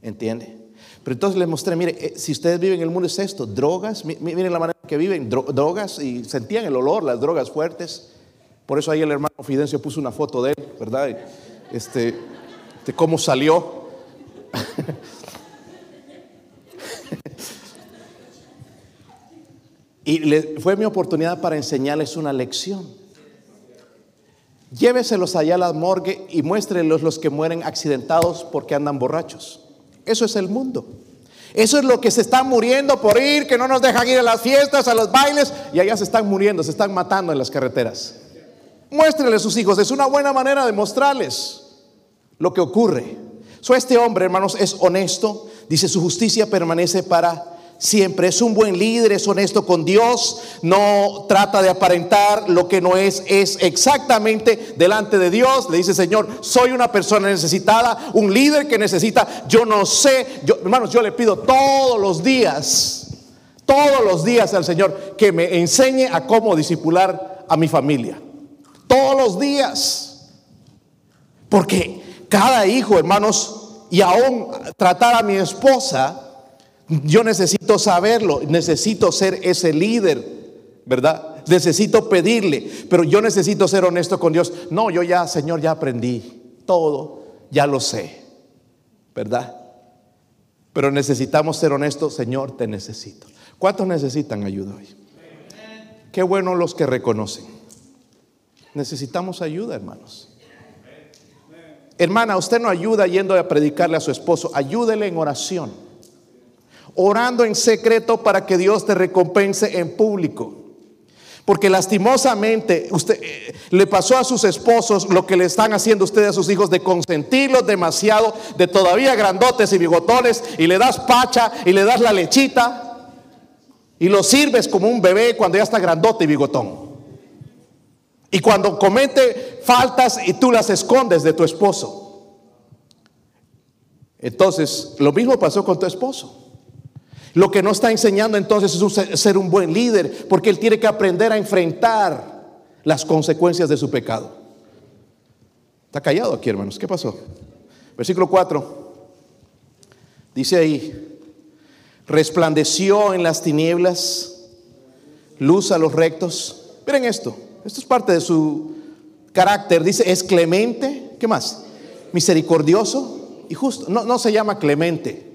¿entiende? Pero entonces les mostré, mire, eh, si ustedes viven en el mundo es esto, drogas, miren la manera que viven, drogas y sentían el olor, las drogas fuertes. Por eso ahí el hermano Fidencio puso una foto de él, ¿verdad? Este, de cómo salió. y fue mi oportunidad para enseñarles una lección. Lléveselos allá a la morgue y muéstrenlos los que mueren accidentados porque andan borrachos. Eso es el mundo. Eso es lo que se están muriendo por ir, que no nos dejan ir a las fiestas, a los bailes, y allá se están muriendo, se están matando en las carreteras. Muéstrenle a sus hijos, es una buena manera de mostrarles lo que ocurre. So, este hombre, hermanos, es honesto. Dice, su justicia permanece para siempre. Es un buen líder, es honesto con Dios. No trata de aparentar lo que no es. Es exactamente delante de Dios. Le dice, Señor, soy una persona necesitada, un líder que necesita. Yo no sé, yo, hermanos, yo le pido todos los días, todos los días al Señor que me enseñe a cómo disipular a mi familia. Los días. Porque cada hijo, hermanos, y aún tratar a mi esposa, yo necesito saberlo, necesito ser ese líder, ¿verdad? Necesito pedirle, pero yo necesito ser honesto con Dios. No, yo ya, Señor, ya aprendí todo, ya lo sé, ¿verdad? Pero necesitamos ser honestos, Señor, te necesito. ¿Cuántos necesitan ayuda hoy? Qué bueno los que reconocen. Necesitamos ayuda, hermanos. Hermana, usted no ayuda yendo a predicarle a su esposo, ayúdele en oración. Orando en secreto para que Dios te recompense en público. Porque lastimosamente usted eh, le pasó a sus esposos lo que le están haciendo ustedes a sus hijos de consentirlos demasiado, de todavía grandotes y bigotones, y le das pacha y le das la lechita y lo sirves como un bebé cuando ya está grandote y bigotón. Y cuando comete faltas y tú las escondes de tu esposo. Entonces, lo mismo pasó con tu esposo. Lo que no está enseñando entonces es ser un buen líder, porque él tiene que aprender a enfrentar las consecuencias de su pecado. Está callado aquí, hermanos. ¿Qué pasó? Versículo 4. Dice ahí, resplandeció en las tinieblas, luz a los rectos. Miren esto, esto es parte de su carácter. Dice, es clemente, ¿qué más? Misericordioso y justo. No, no se llama clemente,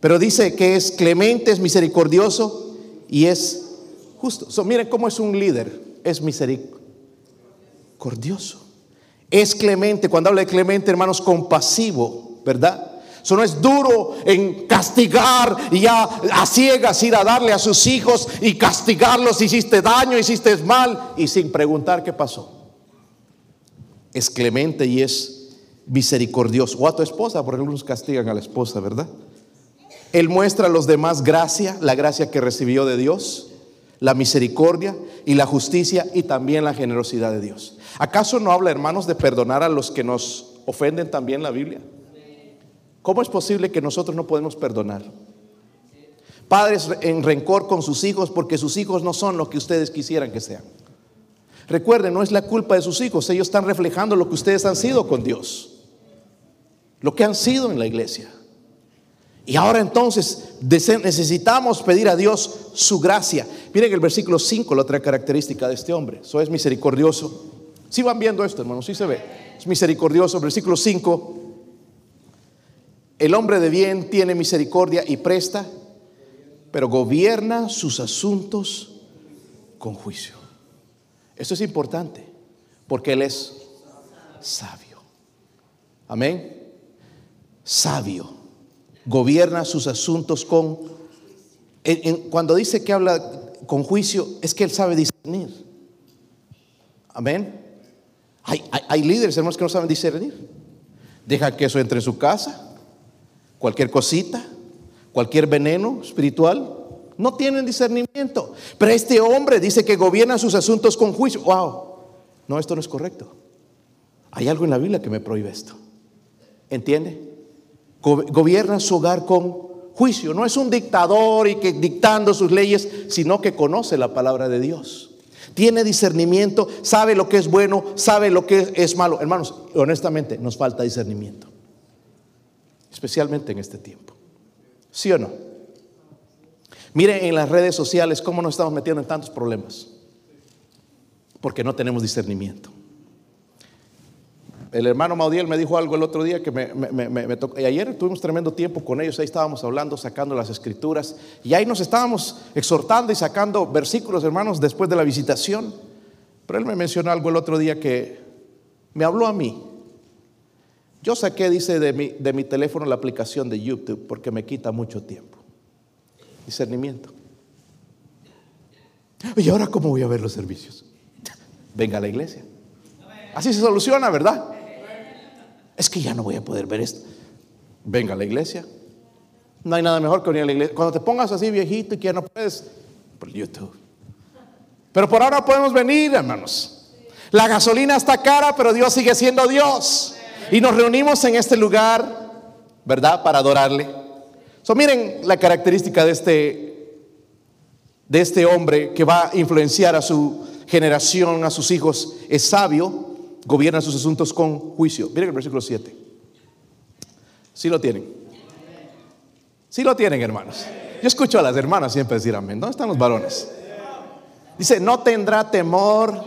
pero dice que es clemente, es misericordioso y es justo. miren cómo es un líder, es misericordioso. Es clemente, cuando habla de clemente, hermanos, compasivo, ¿verdad? Eso no es duro en castigar y ya a ciegas ir a darle a sus hijos y castigarlos. Hiciste daño, hiciste mal y sin preguntar qué pasó. Es clemente y es misericordioso. O a tu esposa, porque algunos castigan a la esposa, ¿verdad? Él muestra a los demás gracia, la gracia que recibió de Dios, la misericordia y la justicia y también la generosidad de Dios. ¿Acaso no habla, hermanos, de perdonar a los que nos ofenden también la Biblia? ¿Cómo es posible que nosotros no podemos perdonar? Padres en rencor con sus hijos porque sus hijos no son lo que ustedes quisieran que sean. Recuerden, no es la culpa de sus hijos, ellos están reflejando lo que ustedes han sido con Dios, lo que han sido en la iglesia. Y ahora entonces necesitamos pedir a Dios su gracia. Miren el versículo 5, la otra característica de este hombre. Eso es misericordioso. Si van viendo esto, hermanos, si se ve. Es misericordioso. Versículo 5. El hombre de bien tiene misericordia y presta, pero gobierna sus asuntos con juicio. Esto es importante, porque Él es sabio. Amén. Sabio gobierna sus asuntos con... cuando dice que habla con juicio, es que él sabe discernir. Amén. Hay, hay, líderes, hermanos, que no saben discernir. Deja que eso entre en su casa, cualquier cosita, cualquier veneno espiritual. No tienen discernimiento. Pero este hombre dice que gobierna sus asuntos con juicio. Wow. No, esto no es correcto. Hay algo en la Biblia que me prohíbe esto. ¿Entiende? gobierna su hogar con juicio. No es un dictador y que dictando sus leyes, sino que conoce la palabra de Dios. Tiene discernimiento, sabe lo que es bueno, sabe lo que es malo. Hermanos, honestamente, nos falta discernimiento. Especialmente en este tiempo. ¿Sí o no? Miren en las redes sociales cómo nos estamos metiendo en tantos problemas. Porque no tenemos discernimiento. El hermano Maudiel me dijo algo el otro día que me, tocó. Y ayer tuvimos tremendo tiempo con ellos. Ahí estábamos hablando, sacando las escrituras. Y ahí nos estábamos exhortando y sacando versículos, hermanos, después de la visitación. Pero él me mencionó algo el otro día que me habló a mí. Yo saqué, dice, de mi, de mi teléfono la aplicación de YouTube porque me quita mucho tiempo. Discernimiento. ¿Y ahora cómo voy a ver los servicios? Venga a la iglesia. Así se soluciona, ¿verdad? Es que ya no voy a poder ver esto. Venga a la iglesia. No hay nada mejor que venir a la iglesia. Cuando te pongas así viejito y que ya no puedes, por YouTube. Pero por ahora podemos venir, hermanos. La gasolina está cara, pero Dios sigue siendo Dios. Y nos reunimos en este lugar, ¿verdad? Para adorarle. So, miren la característica de este, de este hombre que va a influenciar a su generación, a sus hijos. Es sabio, gobierna sus asuntos con juicio. Miren el versículo 7. Sí lo tienen. Sí lo tienen, hermanos. Yo escucho a las hermanas siempre decir amén. ¿Dónde están los varones? Dice, no tendrá temor.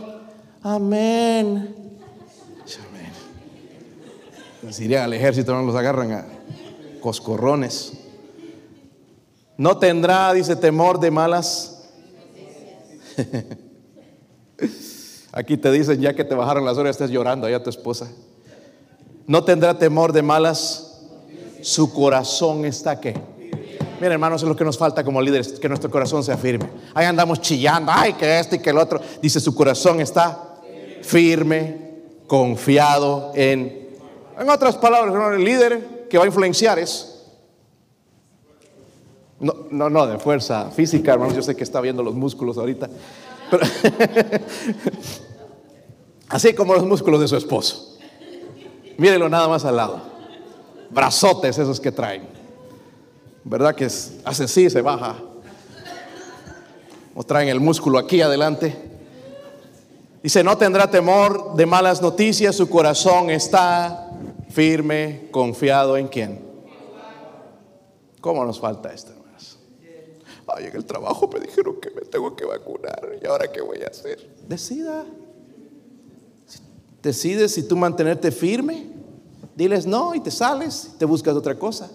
Amén. Si irían al ejército, no los agarran a coscorrones. No tendrá, dice, temor de malas. [LAUGHS] Aquí te dicen, ya que te bajaron las horas, estás llorando allá tu esposa. No tendrá temor de malas. Su corazón está que Miren, hermanos, es lo que nos falta como líderes, que nuestro corazón sea firme. Ahí andamos chillando, ay, que este y que el otro. Dice, su corazón está firme, confiado en... En otras palabras, el líder que va a influenciar es... No, no, no, de fuerza física, hermanos, yo sé que está viendo los músculos ahorita. [LAUGHS] Así como los músculos de su esposo. Mírenlo nada más al lado. Brazotes esos que traen. ¿verdad? Que hace así, se baja. O traen el músculo aquí adelante. Dice, no tendrá temor de malas noticias, su corazón está firme, confiado en quién. ¿Cómo nos falta esto, hermanos? Ay, en el trabajo me dijeron que me tengo que vacunar. ¿Y ahora qué voy a hacer? Decida. Decides si tú mantenerte firme. Diles no y te sales, te buscas otra cosa.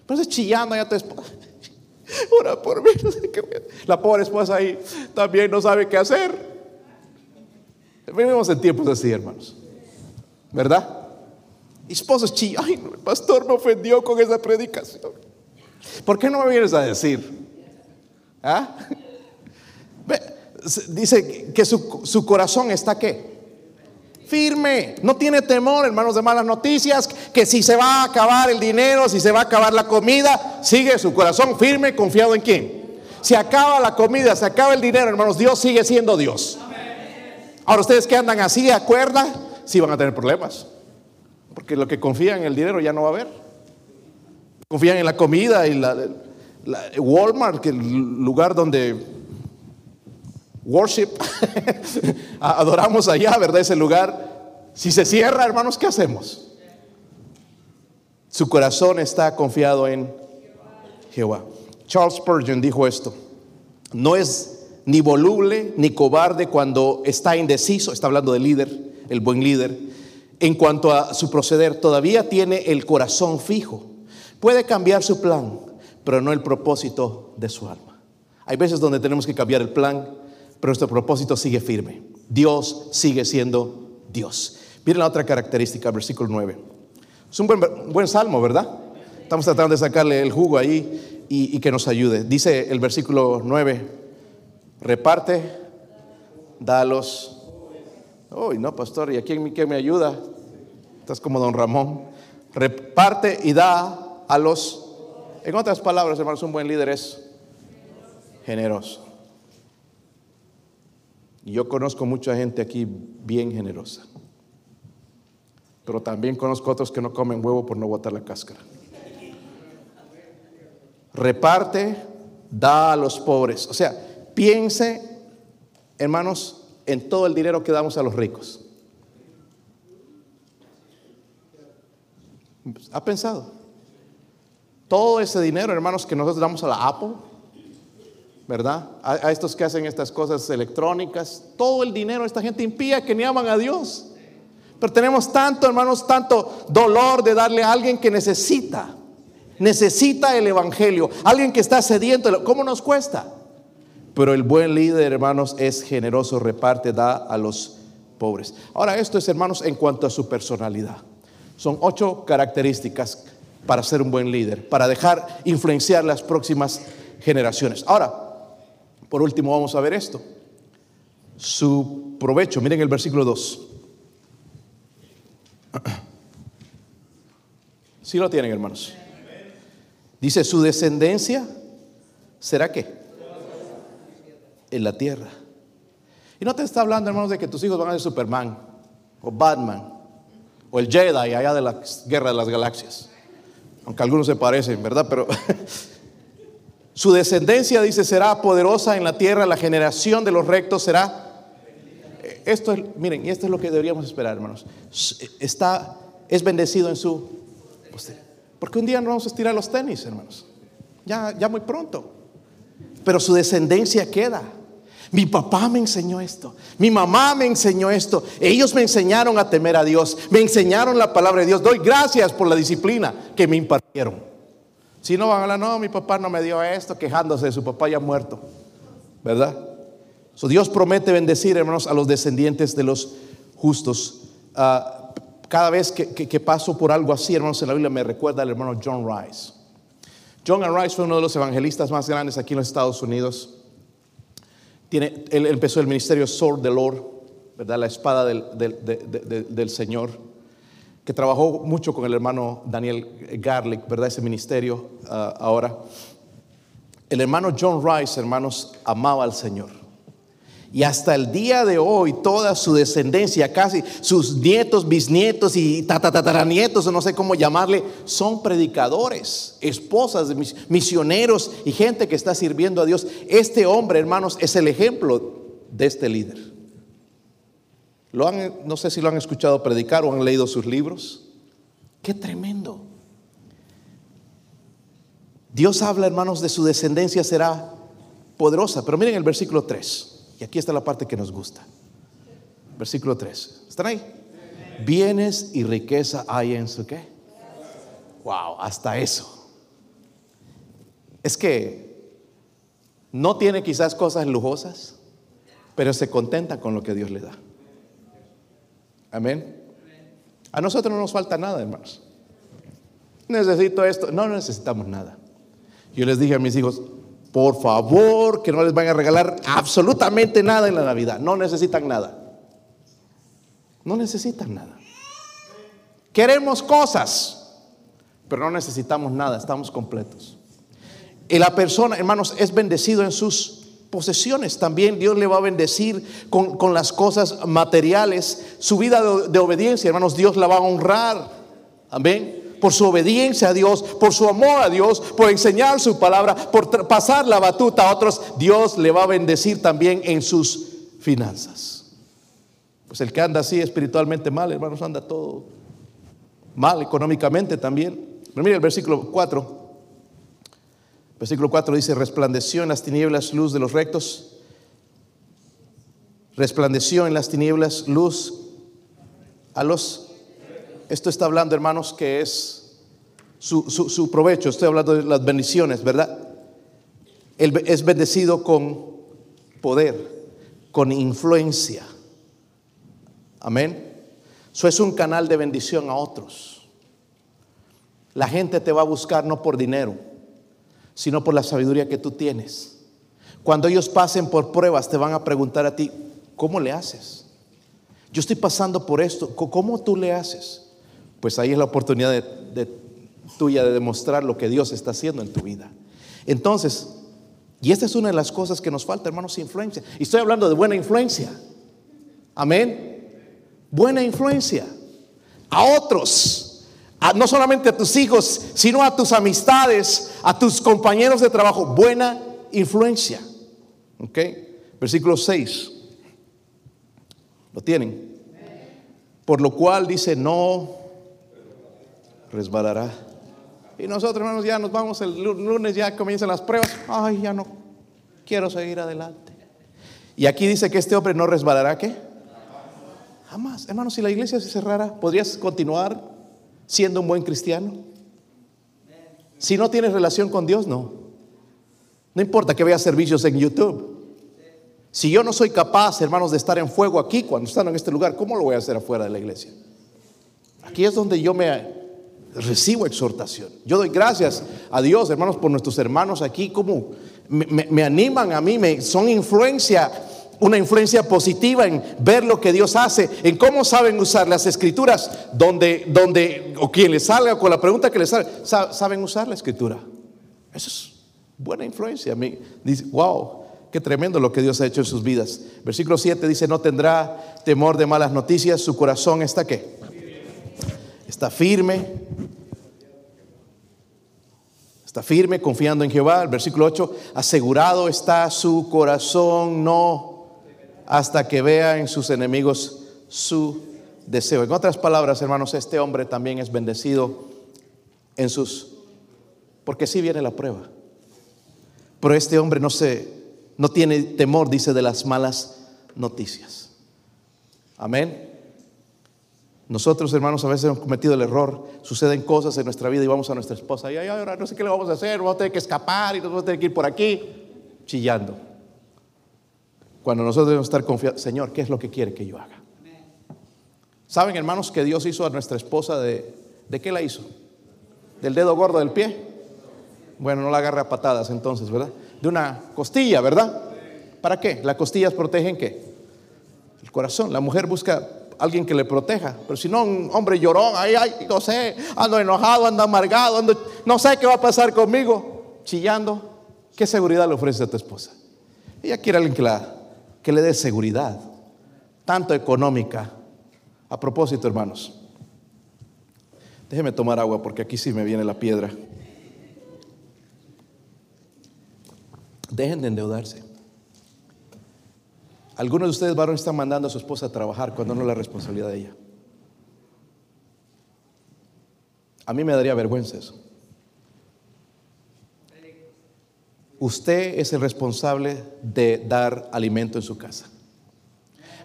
Entonces chillando ya tu esposa. [LAUGHS] Ora por mí. La pobre esposa ahí también no sabe qué hacer. Vivimos en tiempos así, hermanos. ¿Verdad? Y esposos chillan. Ay, el pastor me ofendió con esa predicación. ¿Por qué no me vienes a decir? ¿Ah? Dice que su, su corazón está qué? firme, no tiene temor, hermanos, de malas noticias, que si se va a acabar el dinero, si se va a acabar la comida, sigue su corazón firme, confiado en quién. Si acaba la comida, se acaba el dinero, hermanos, Dios sigue siendo Dios. Ahora ustedes que andan así, acuerda, sí van a tener problemas. Porque lo que confían en el dinero ya no va a haber. Confían en la comida y la, Walmart, que el lugar donde worship, [LAUGHS] adoramos allá, ¿verdad? Ese lugar. Si se cierra, hermanos, ¿qué hacemos? Su corazón está confiado en Jehová. Charles Spurgeon dijo esto, no es ni voluble ni cobarde cuando está indeciso, está hablando del líder, el buen líder, en cuanto a su proceder, todavía tiene el corazón fijo. Puede cambiar su plan, pero no el propósito de su alma. Hay veces donde tenemos que cambiar el plan, pero nuestro propósito sigue firme. Dios sigue siendo Dios. Miren la otra característica, versículo 9. Es un buen, salmo, ¿verdad? Estamos tratando de sacarle el jugo ahí y, que nos ayude. Dice el versículo 9, reparte, dalos. Uy, no, pastor, ¿y a quién, quién me ayuda? Estás como don Ramón. Reparte y da a los... En otras palabras, hermanos, un buen líder es generoso. Y yo conozco mucha gente aquí bien generosa. Pero también conozco otros que no comen huevo por no botar la cáscara. Reparte, da a los pobres. O sea, piense, hermanos, en todo el dinero que damos a los ricos. ¿Ha pensado? Todo ese dinero, hermanos, que nosotros damos a la Apple, ¿verdad? A, estos que hacen estas cosas electrónicas, todo el dinero, esta gente impía que ni aman a Dios. Pero tenemos tanto, hermanos, tanto dolor de darle a alguien que necesita, necesita el Evangelio, alguien que está sediento. ¿Cómo nos cuesta? Pero el buen líder, hermanos, es generoso, reparte, da a los pobres. Ahora, esto es, hermanos, en cuanto a su personalidad. Son ocho características para ser un buen líder, para dejar influenciar las próximas generaciones. Ahora, por último, vamos a ver esto. Su provecho, miren el versículo 2. Si lo tienen, hermanos. Dice, su descendencia será qué? En la tierra. Y no te está hablando, hermanos, de que tus hijos van a ser Superman o Batman o el Jedi allá de la guerra de las galaxias. Aunque algunos se parecen, ¿verdad? Pero [LAUGHS] Su descendencia, dice, será poderosa en la tierra, la generación de los rectos será... Esto es, miren, y esto es lo que deberíamos esperar, hermanos. Está, es bendecido en su... Porque un día no vamos a estirar los tenis, hermanos. Ya, ya muy pronto. Pero su descendencia queda. Mi papá me enseñó esto. Mi mamá me enseñó esto. Ellos me enseñaron a temer a Dios. Me enseñaron la palabra de Dios. Doy gracias por la disciplina que me impartieron. Si no van a hablar, no, mi papá no me dio esto, quejándose de su papá ya muerto. ¿Verdad? Dios promete bendecir, hermanos, a los descendientes de los justos. Ah, cada vez que, paso por algo así, hermanos, en la Biblia me recuerda al hermano John Rice. John Rice fue uno de los evangelistas más grandes aquí en los Estados Unidos. Tiene, él empezó el ministerio Sword the Lord, ¿verdad? la espada del, del, Señor, que trabajó mucho con el hermano Daniel Garlic, ¿verdad? ese ministerio ah, ahora. El hermano John Rice, hermanos, amaba al Señor. Y hasta el día de hoy, toda su descendencia, casi sus nietos, bisnietos y tataranietos, no sé cómo llamarle, son predicadores, esposas misioneros y gente que está sirviendo a Dios. Este hombre, hermanos, es el ejemplo de este líder. Lo han, no sé si lo han escuchado predicar o han leído sus libros. Qué tremendo. Dios habla, hermanos, de su descendencia será poderosa. Pero miren el versículo 3. Y aquí está la parte que nos gusta. Versículo 3. ¿Están ahí? Bienes y riqueza hay en su qué? Wow, hasta eso. Es que no tiene quizás cosas lujosas, pero se contenta con lo que Dios le da. Amén. A nosotros no nos falta nada, hermanos. Necesito esto. No, no necesitamos nada. Yo les dije a mis hijos, por favor, que no les van a regalar absolutamente nada en la Navidad. No necesitan nada. No necesitan nada. Queremos cosas, pero no necesitamos nada. Estamos completos. Y la persona, hermanos, es bendecido en sus posesiones. También Dios le va a bendecir con, las cosas materiales. Su vida de, de obediencia, hermanos, Dios la va a honrar. Amén por su obediencia a Dios, por su amor a Dios, por enseñar su palabra, por pasar la batuta a otros, Dios le va a bendecir también en sus finanzas. Pues el que anda así espiritualmente mal, hermanos, anda todo mal económicamente también. Pero mire el versículo 4. Versículo 4 dice, resplandeció en las tinieblas luz de los rectos. Resplandeció en las tinieblas luz a los esto está hablando, hermanos, que es su, provecho. Estoy hablando de las bendiciones, ¿verdad? Él es bendecido con poder, con influencia. Amén. Eso es un canal de bendición a otros. La gente te va a buscar no por dinero, sino por la sabiduría que tú tienes. Cuando ellos pasen por pruebas, te van a preguntar a ti, ¿cómo le haces? Yo estoy pasando por esto, ¿cómo tú le haces? Pues ahí es la oportunidad tuya de demostrar lo que Dios está haciendo en tu vida. Entonces, y esta es una de las cosas que nos falta, hermanos, influencia. Y estoy hablando de buena influencia. Amén. Buena influencia. A otros. no solamente a tus hijos, sino a tus amistades, a tus compañeros de trabajo. Buena influencia. ¿Ok? Versículo 6. ¿Lo tienen? Por lo cual dice, no resbalará. Y nosotros, hermanos, ya nos vamos el lunes, ya comienzan las pruebas. Ay, ya no quiero seguir adelante. Y aquí dice que este hombre no resbalará, ¿qué? Jamás. Hermanos, si la iglesia se cerrara, ¿podrías continuar siendo un buen cristiano? Si no tienes relación con Dios, no. No importa que veas servicios en YouTube. Si yo no soy capaz, hermanos, de estar en fuego aquí cuando están en este lugar, ¿cómo lo voy a hacer afuera de la iglesia? Aquí es donde yo me recibo exhortación. Yo doy gracias a Dios, hermanos, por nuestros hermanos aquí, como me, animan a mí, me, son influencia, una influencia positiva en ver lo que Dios hace, en cómo saben usar las escrituras, donde, donde o quien les salga con la pregunta que les salga, saben usar la escritura. Eso es buena influencia. A mí dice, wow, qué tremendo lo que Dios ha hecho en sus vidas. Versículo 7 dice, no tendrá temor de malas noticias, su corazón está qué? Está firme. Está firme, confiando en Jehová. El versículo 8, asegurado está su corazón, no hasta que vea en sus enemigos su deseo. En otras palabras, hermanos, este hombre también es bendecido en sus... Porque sí viene la prueba. Pero este hombre no se, no tiene temor, dice, de las malas noticias. Amén. Nosotros, hermanos, a veces hemos cometido el error. Suceden cosas en nuestra vida y vamos a nuestra esposa y ahora no sé qué le vamos a hacer, vamos a tener que escapar y nos vamos a tener que ir por aquí, chillando. Cuando nosotros debemos estar confiados, Señor, ¿qué es lo que quiere que yo haga? ¿Saben, hermanos, que Dios hizo a nuestra esposa de, ¿de qué la hizo? ¿Del dedo gordo del pie? Bueno, no la agarre a patadas entonces, ¿verdad? De una costilla, ¿verdad? ¿Para qué? ¿Las costillas protegen qué? El corazón. La mujer busca alguien que le proteja. Pero si no, un hombre llorón, ay, ay, no sé, ando enojado, ando amargado, ando, no sé qué va a pasar conmigo, chillando. ¿Qué seguridad le ofrece a tu esposa? Ella quiere alguien que, la, que le dé seguridad, tanto económica. A propósito, hermanos, déjeme tomar agua porque aquí sí me viene la piedra. Dejen de endeudarse. Algunos de ustedes, varones, están mandando a su esposa a trabajar cuando no es la responsabilidad de ella. A mí me daría vergüenza eso. Usted es el responsable de dar alimento en su casa.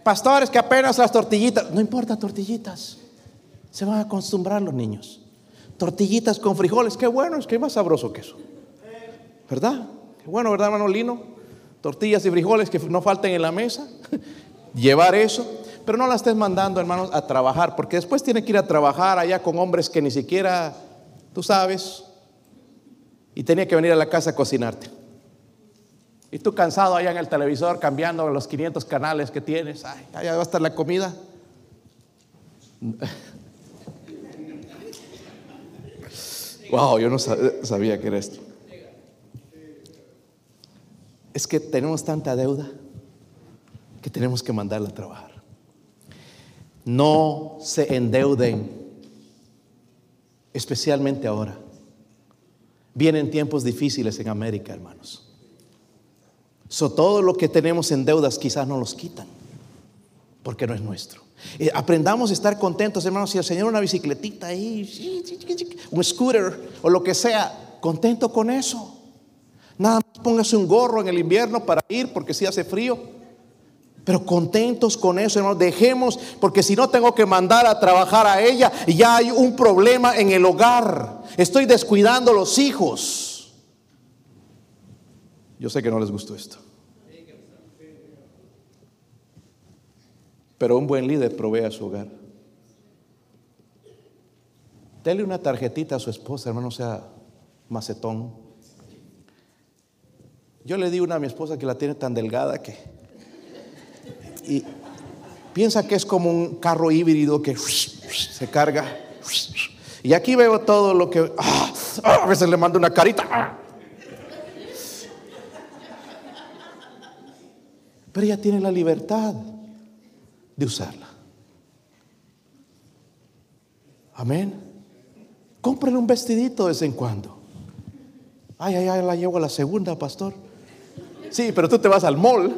Pastores, que apenas las tortillitas, no importa tortillitas, se van a acostumbrar los niños. Tortillitas con frijoles, qué bueno, es que más sabroso que eso. ¿Verdad? Qué bueno, ¿verdad, hermano Lino? Tortillas y frijoles que no falten en la mesa, [LAUGHS] llevar eso, pero no la estés mandando, hermanos, a trabajar, porque después tiene que ir a trabajar allá con hombres que ni siquiera, tú sabes, y tenía que venir a la casa a cocinarte. Y tú cansado allá en el televisor cambiando los 500 canales que tienes, allá va a estar la comida. [LAUGHS] Wow, yo no sabía que era esto. Es que tenemos tanta deuda que tenemos que mandarla a trabajar. No se endeuden, especialmente ahora. Vienen tiempos difíciles en América, hermanos. So, todo lo que tenemos en deudas quizás no los quitan, porque no es nuestro. Eh, aprendamos a estar contentos, hermanos. Si el Señor una bicicletita ahí, un scooter o lo que sea, contento con eso. Nada póngase un gorro en el invierno para ir porque si hace frío. Pero contentos con eso, hermanos. Dejemos, porque si no tengo que mandar a trabajar a ella ya hay un problema en el hogar. Estoy descuidando a los hijos. Yo sé que no les gustó esto. Pero un buen líder provee a su hogar. Dele una tarjetita a su esposa, hermano, sea macetón. Yo le di una a mi esposa que la tiene tan delgada que... Y piensa que es como un carro híbrido que se carga. Y aquí veo todo lo que... Ah, a veces le mando una carita. Pero ella tiene la libertad de usarla. Amén. Cómprale un vestidito de vez en cuando. Ay, ay, ay, la llevo a la segunda, pastor. Sí, pero tú te vas al mall.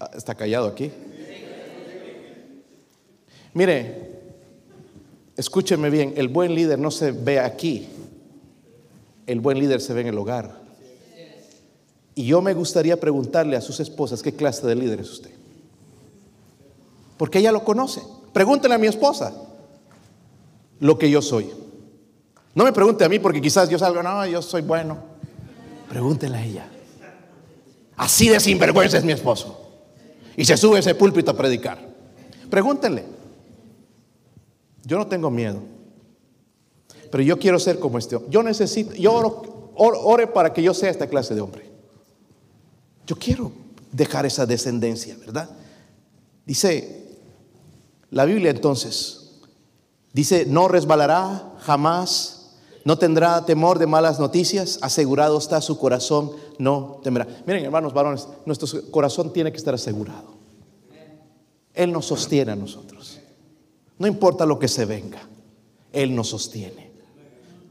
Ah, está callado aquí. Mire, escúcheme bien, el buen líder no se ve aquí, el buen líder se ve en el hogar. Y yo me gustaría preguntarle a sus esposas qué clase de líder es usted. Porque ella lo conoce. Pregúntele a mi esposa lo que yo soy. No me pregunte a mí porque quizás yo salgo, no, yo soy bueno. Pregúntele a ella. Así de sinvergüenza es mi esposo. Y se sube a ese púlpito a predicar. Pregúntenle. Yo no tengo miedo. Pero yo quiero ser como este hombre. Yo necesito, yo ore para que yo sea esta clase de hombre. Yo quiero dejar esa descendencia, ¿verdad? Dice la Biblia entonces, dice, no resbalará jamás no tendrá temor de malas noticias, asegurado está su corazón, no temerá. Miren, hermanos varones, nuestro corazón tiene que estar asegurado. Él nos sostiene a nosotros. No importa lo que se venga, Él nos sostiene.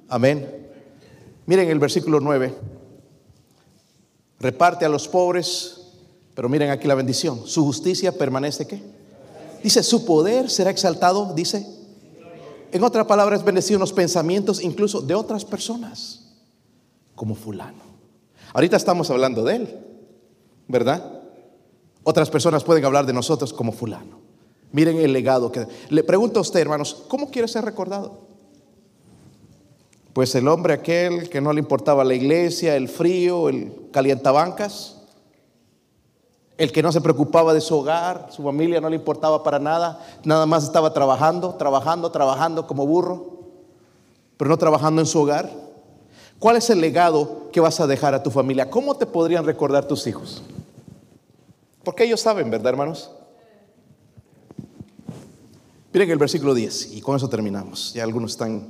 Amén. Miren el versículo 9. Reparte a los pobres, pero miren aquí la bendición. Su justicia permanece qué? Dice, su poder será exaltado, dice, en otras palabras, bendecido los pensamientos incluso de otras personas, como fulano. Ahorita estamos hablando de él, ¿verdad? Otras personas pueden hablar de nosotros como fulano. Miren el legado que... Le pregunto a usted, hermanos, ¿cómo quiere ser recordado? Pues el hombre aquel que no le importaba la iglesia, el frío, el calientabancas, el que no se preocupaba de su hogar, su familia no le importaba para nada, nada más estaba trabajando, trabajando, trabajando como burro. pero no trabajando en su hogar? ¿Cuál es el legado que vas a dejar a tu familia? ¿Cómo te podrían recordar tus hijos? Porque ellos saben, ¿verdad, hermanos? Miren el versículo 10 y con eso terminamos. Ya algunos están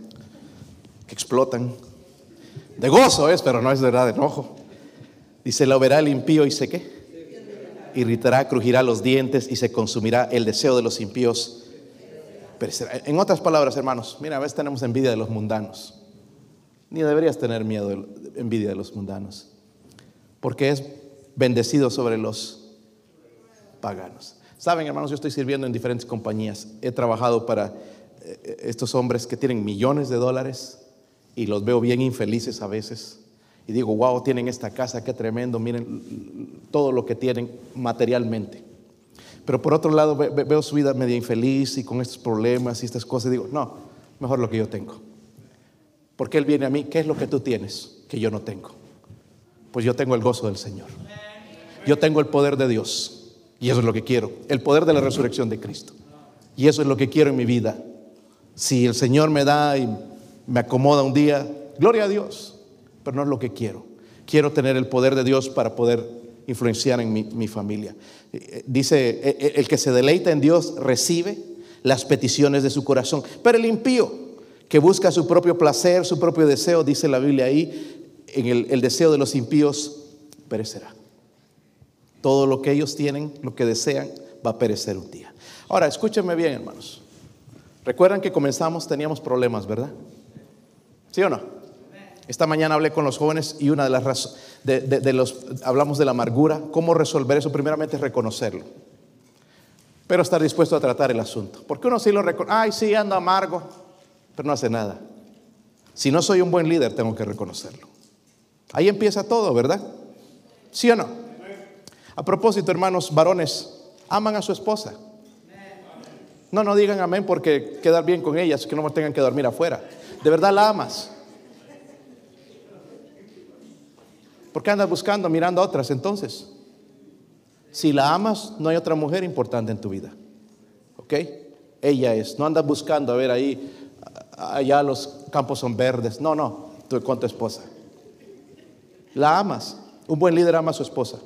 que explotan. De gozo es, pero no es de verdad de enojo. Dice, lo verá el impío y sé qué. Irritará, crujirá los dientes y se consumirá el deseo de los impíos. En otras palabras, hermanos, mira, a veces tenemos envidia de los mundanos. Ni deberías tener miedo, envidia de los mundanos. Porque es bendecido sobre los paganos. Saben, hermanos, yo estoy sirviendo en diferentes compañías. He trabajado para eh, estos hombres que tienen millones de dólares y los veo bien infelices a veces. Y digo, wow, tienen esta casa, qué tremendo, miren todo lo que tienen materialmente. Pero por otro lado veo su vida media infeliz y con estos problemas y estas cosas. Digo, no, mejor lo que yo tengo. Porque Él viene a mí, ¿qué es lo que tú tienes que yo no tengo? Pues yo tengo el gozo del Señor. Yo tengo el poder de Dios. Y eso es lo que quiero. El poder de la resurrección de Cristo. Y eso es lo que quiero en mi vida. Si el Señor me da y me acomoda un día, gloria a Dios. Pero no es lo que quiero. Quiero tener el poder de Dios para poder influenciar en mi, mi familia. Eh, dice, eh, eh, el que se deleita en Dios recibe las peticiones de su corazón. Pero el impío, que busca su propio placer, su propio deseo, dice la Biblia ahí, en el, el deseo de los impíos perecerá. Todo lo que ellos tienen, lo que desean, va a perecer un día. Ahora, escúchenme bien, hermanos. Recuerdan que comenzamos, teníamos problemas, ¿verdad? ¿Sí o no? Esta mañana hablé con los jóvenes y una de las razones, de, los, hablamos de la amargura, cómo resolver eso, primeramente es reconocerlo, pero estar dispuesto a tratar el asunto. Porque uno sí lo reconoce, ay, sí, ando amargo, pero no hace nada. Si no soy un buen líder, tengo que reconocerlo. Ahí empieza todo, ¿verdad? ¿Sí o no? A propósito, hermanos varones, aman a su esposa. No, no digan amén porque quedar bien con ellas, que no tengan que dormir afuera. ¿De verdad la amas? ¿Por qué andas buscando, mirando a otras entonces? Si la amas, no hay otra mujer importante en tu vida. ¿Ok? Ella es. No andas buscando a ver ahí, allá los campos son verdes. No, no, tú con tu esposa. La amas. Un buen líder ama a su esposa.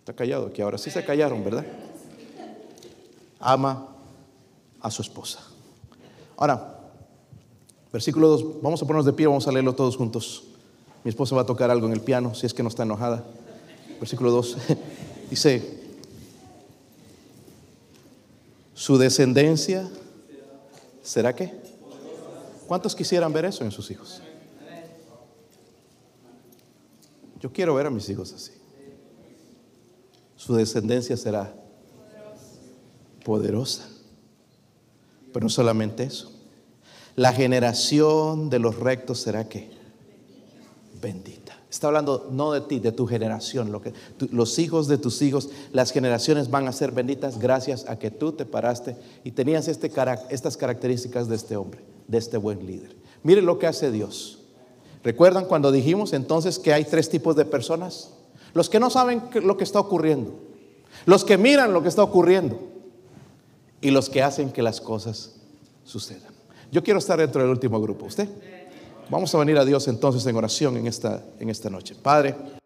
Está callado aquí ahora. Sí se callaron, ¿verdad? Ama a su esposa. Ahora, Versículo 2, vamos a ponernos de pie, vamos a leerlo todos juntos. Mi esposa va a tocar algo en el piano, si es que no está enojada. Versículo 2 [LAUGHS] dice, su descendencia será qué? ¿Cuántos quisieran ver eso en sus hijos? Yo quiero ver a mis hijos así. Su descendencia será poderosa. Pero no solamente eso la generación de los rectos será que bendita. Está hablando no de ti, de tu generación. Los hijos de tus hijos, las generaciones van a ser benditas gracias a que tú te paraste y tenías este, estas características de este hombre, de este buen líder. Mire lo que hace Dios. ¿Recuerdan cuando dijimos entonces que hay tres tipos de personas? Los que no saben lo que está ocurriendo, los que miran lo que está ocurriendo y los que hacen que las cosas sucedan. Yo quiero estar dentro del último grupo. ¿Usted? Vamos a venir a Dios entonces en oración en esta, en esta noche. Padre.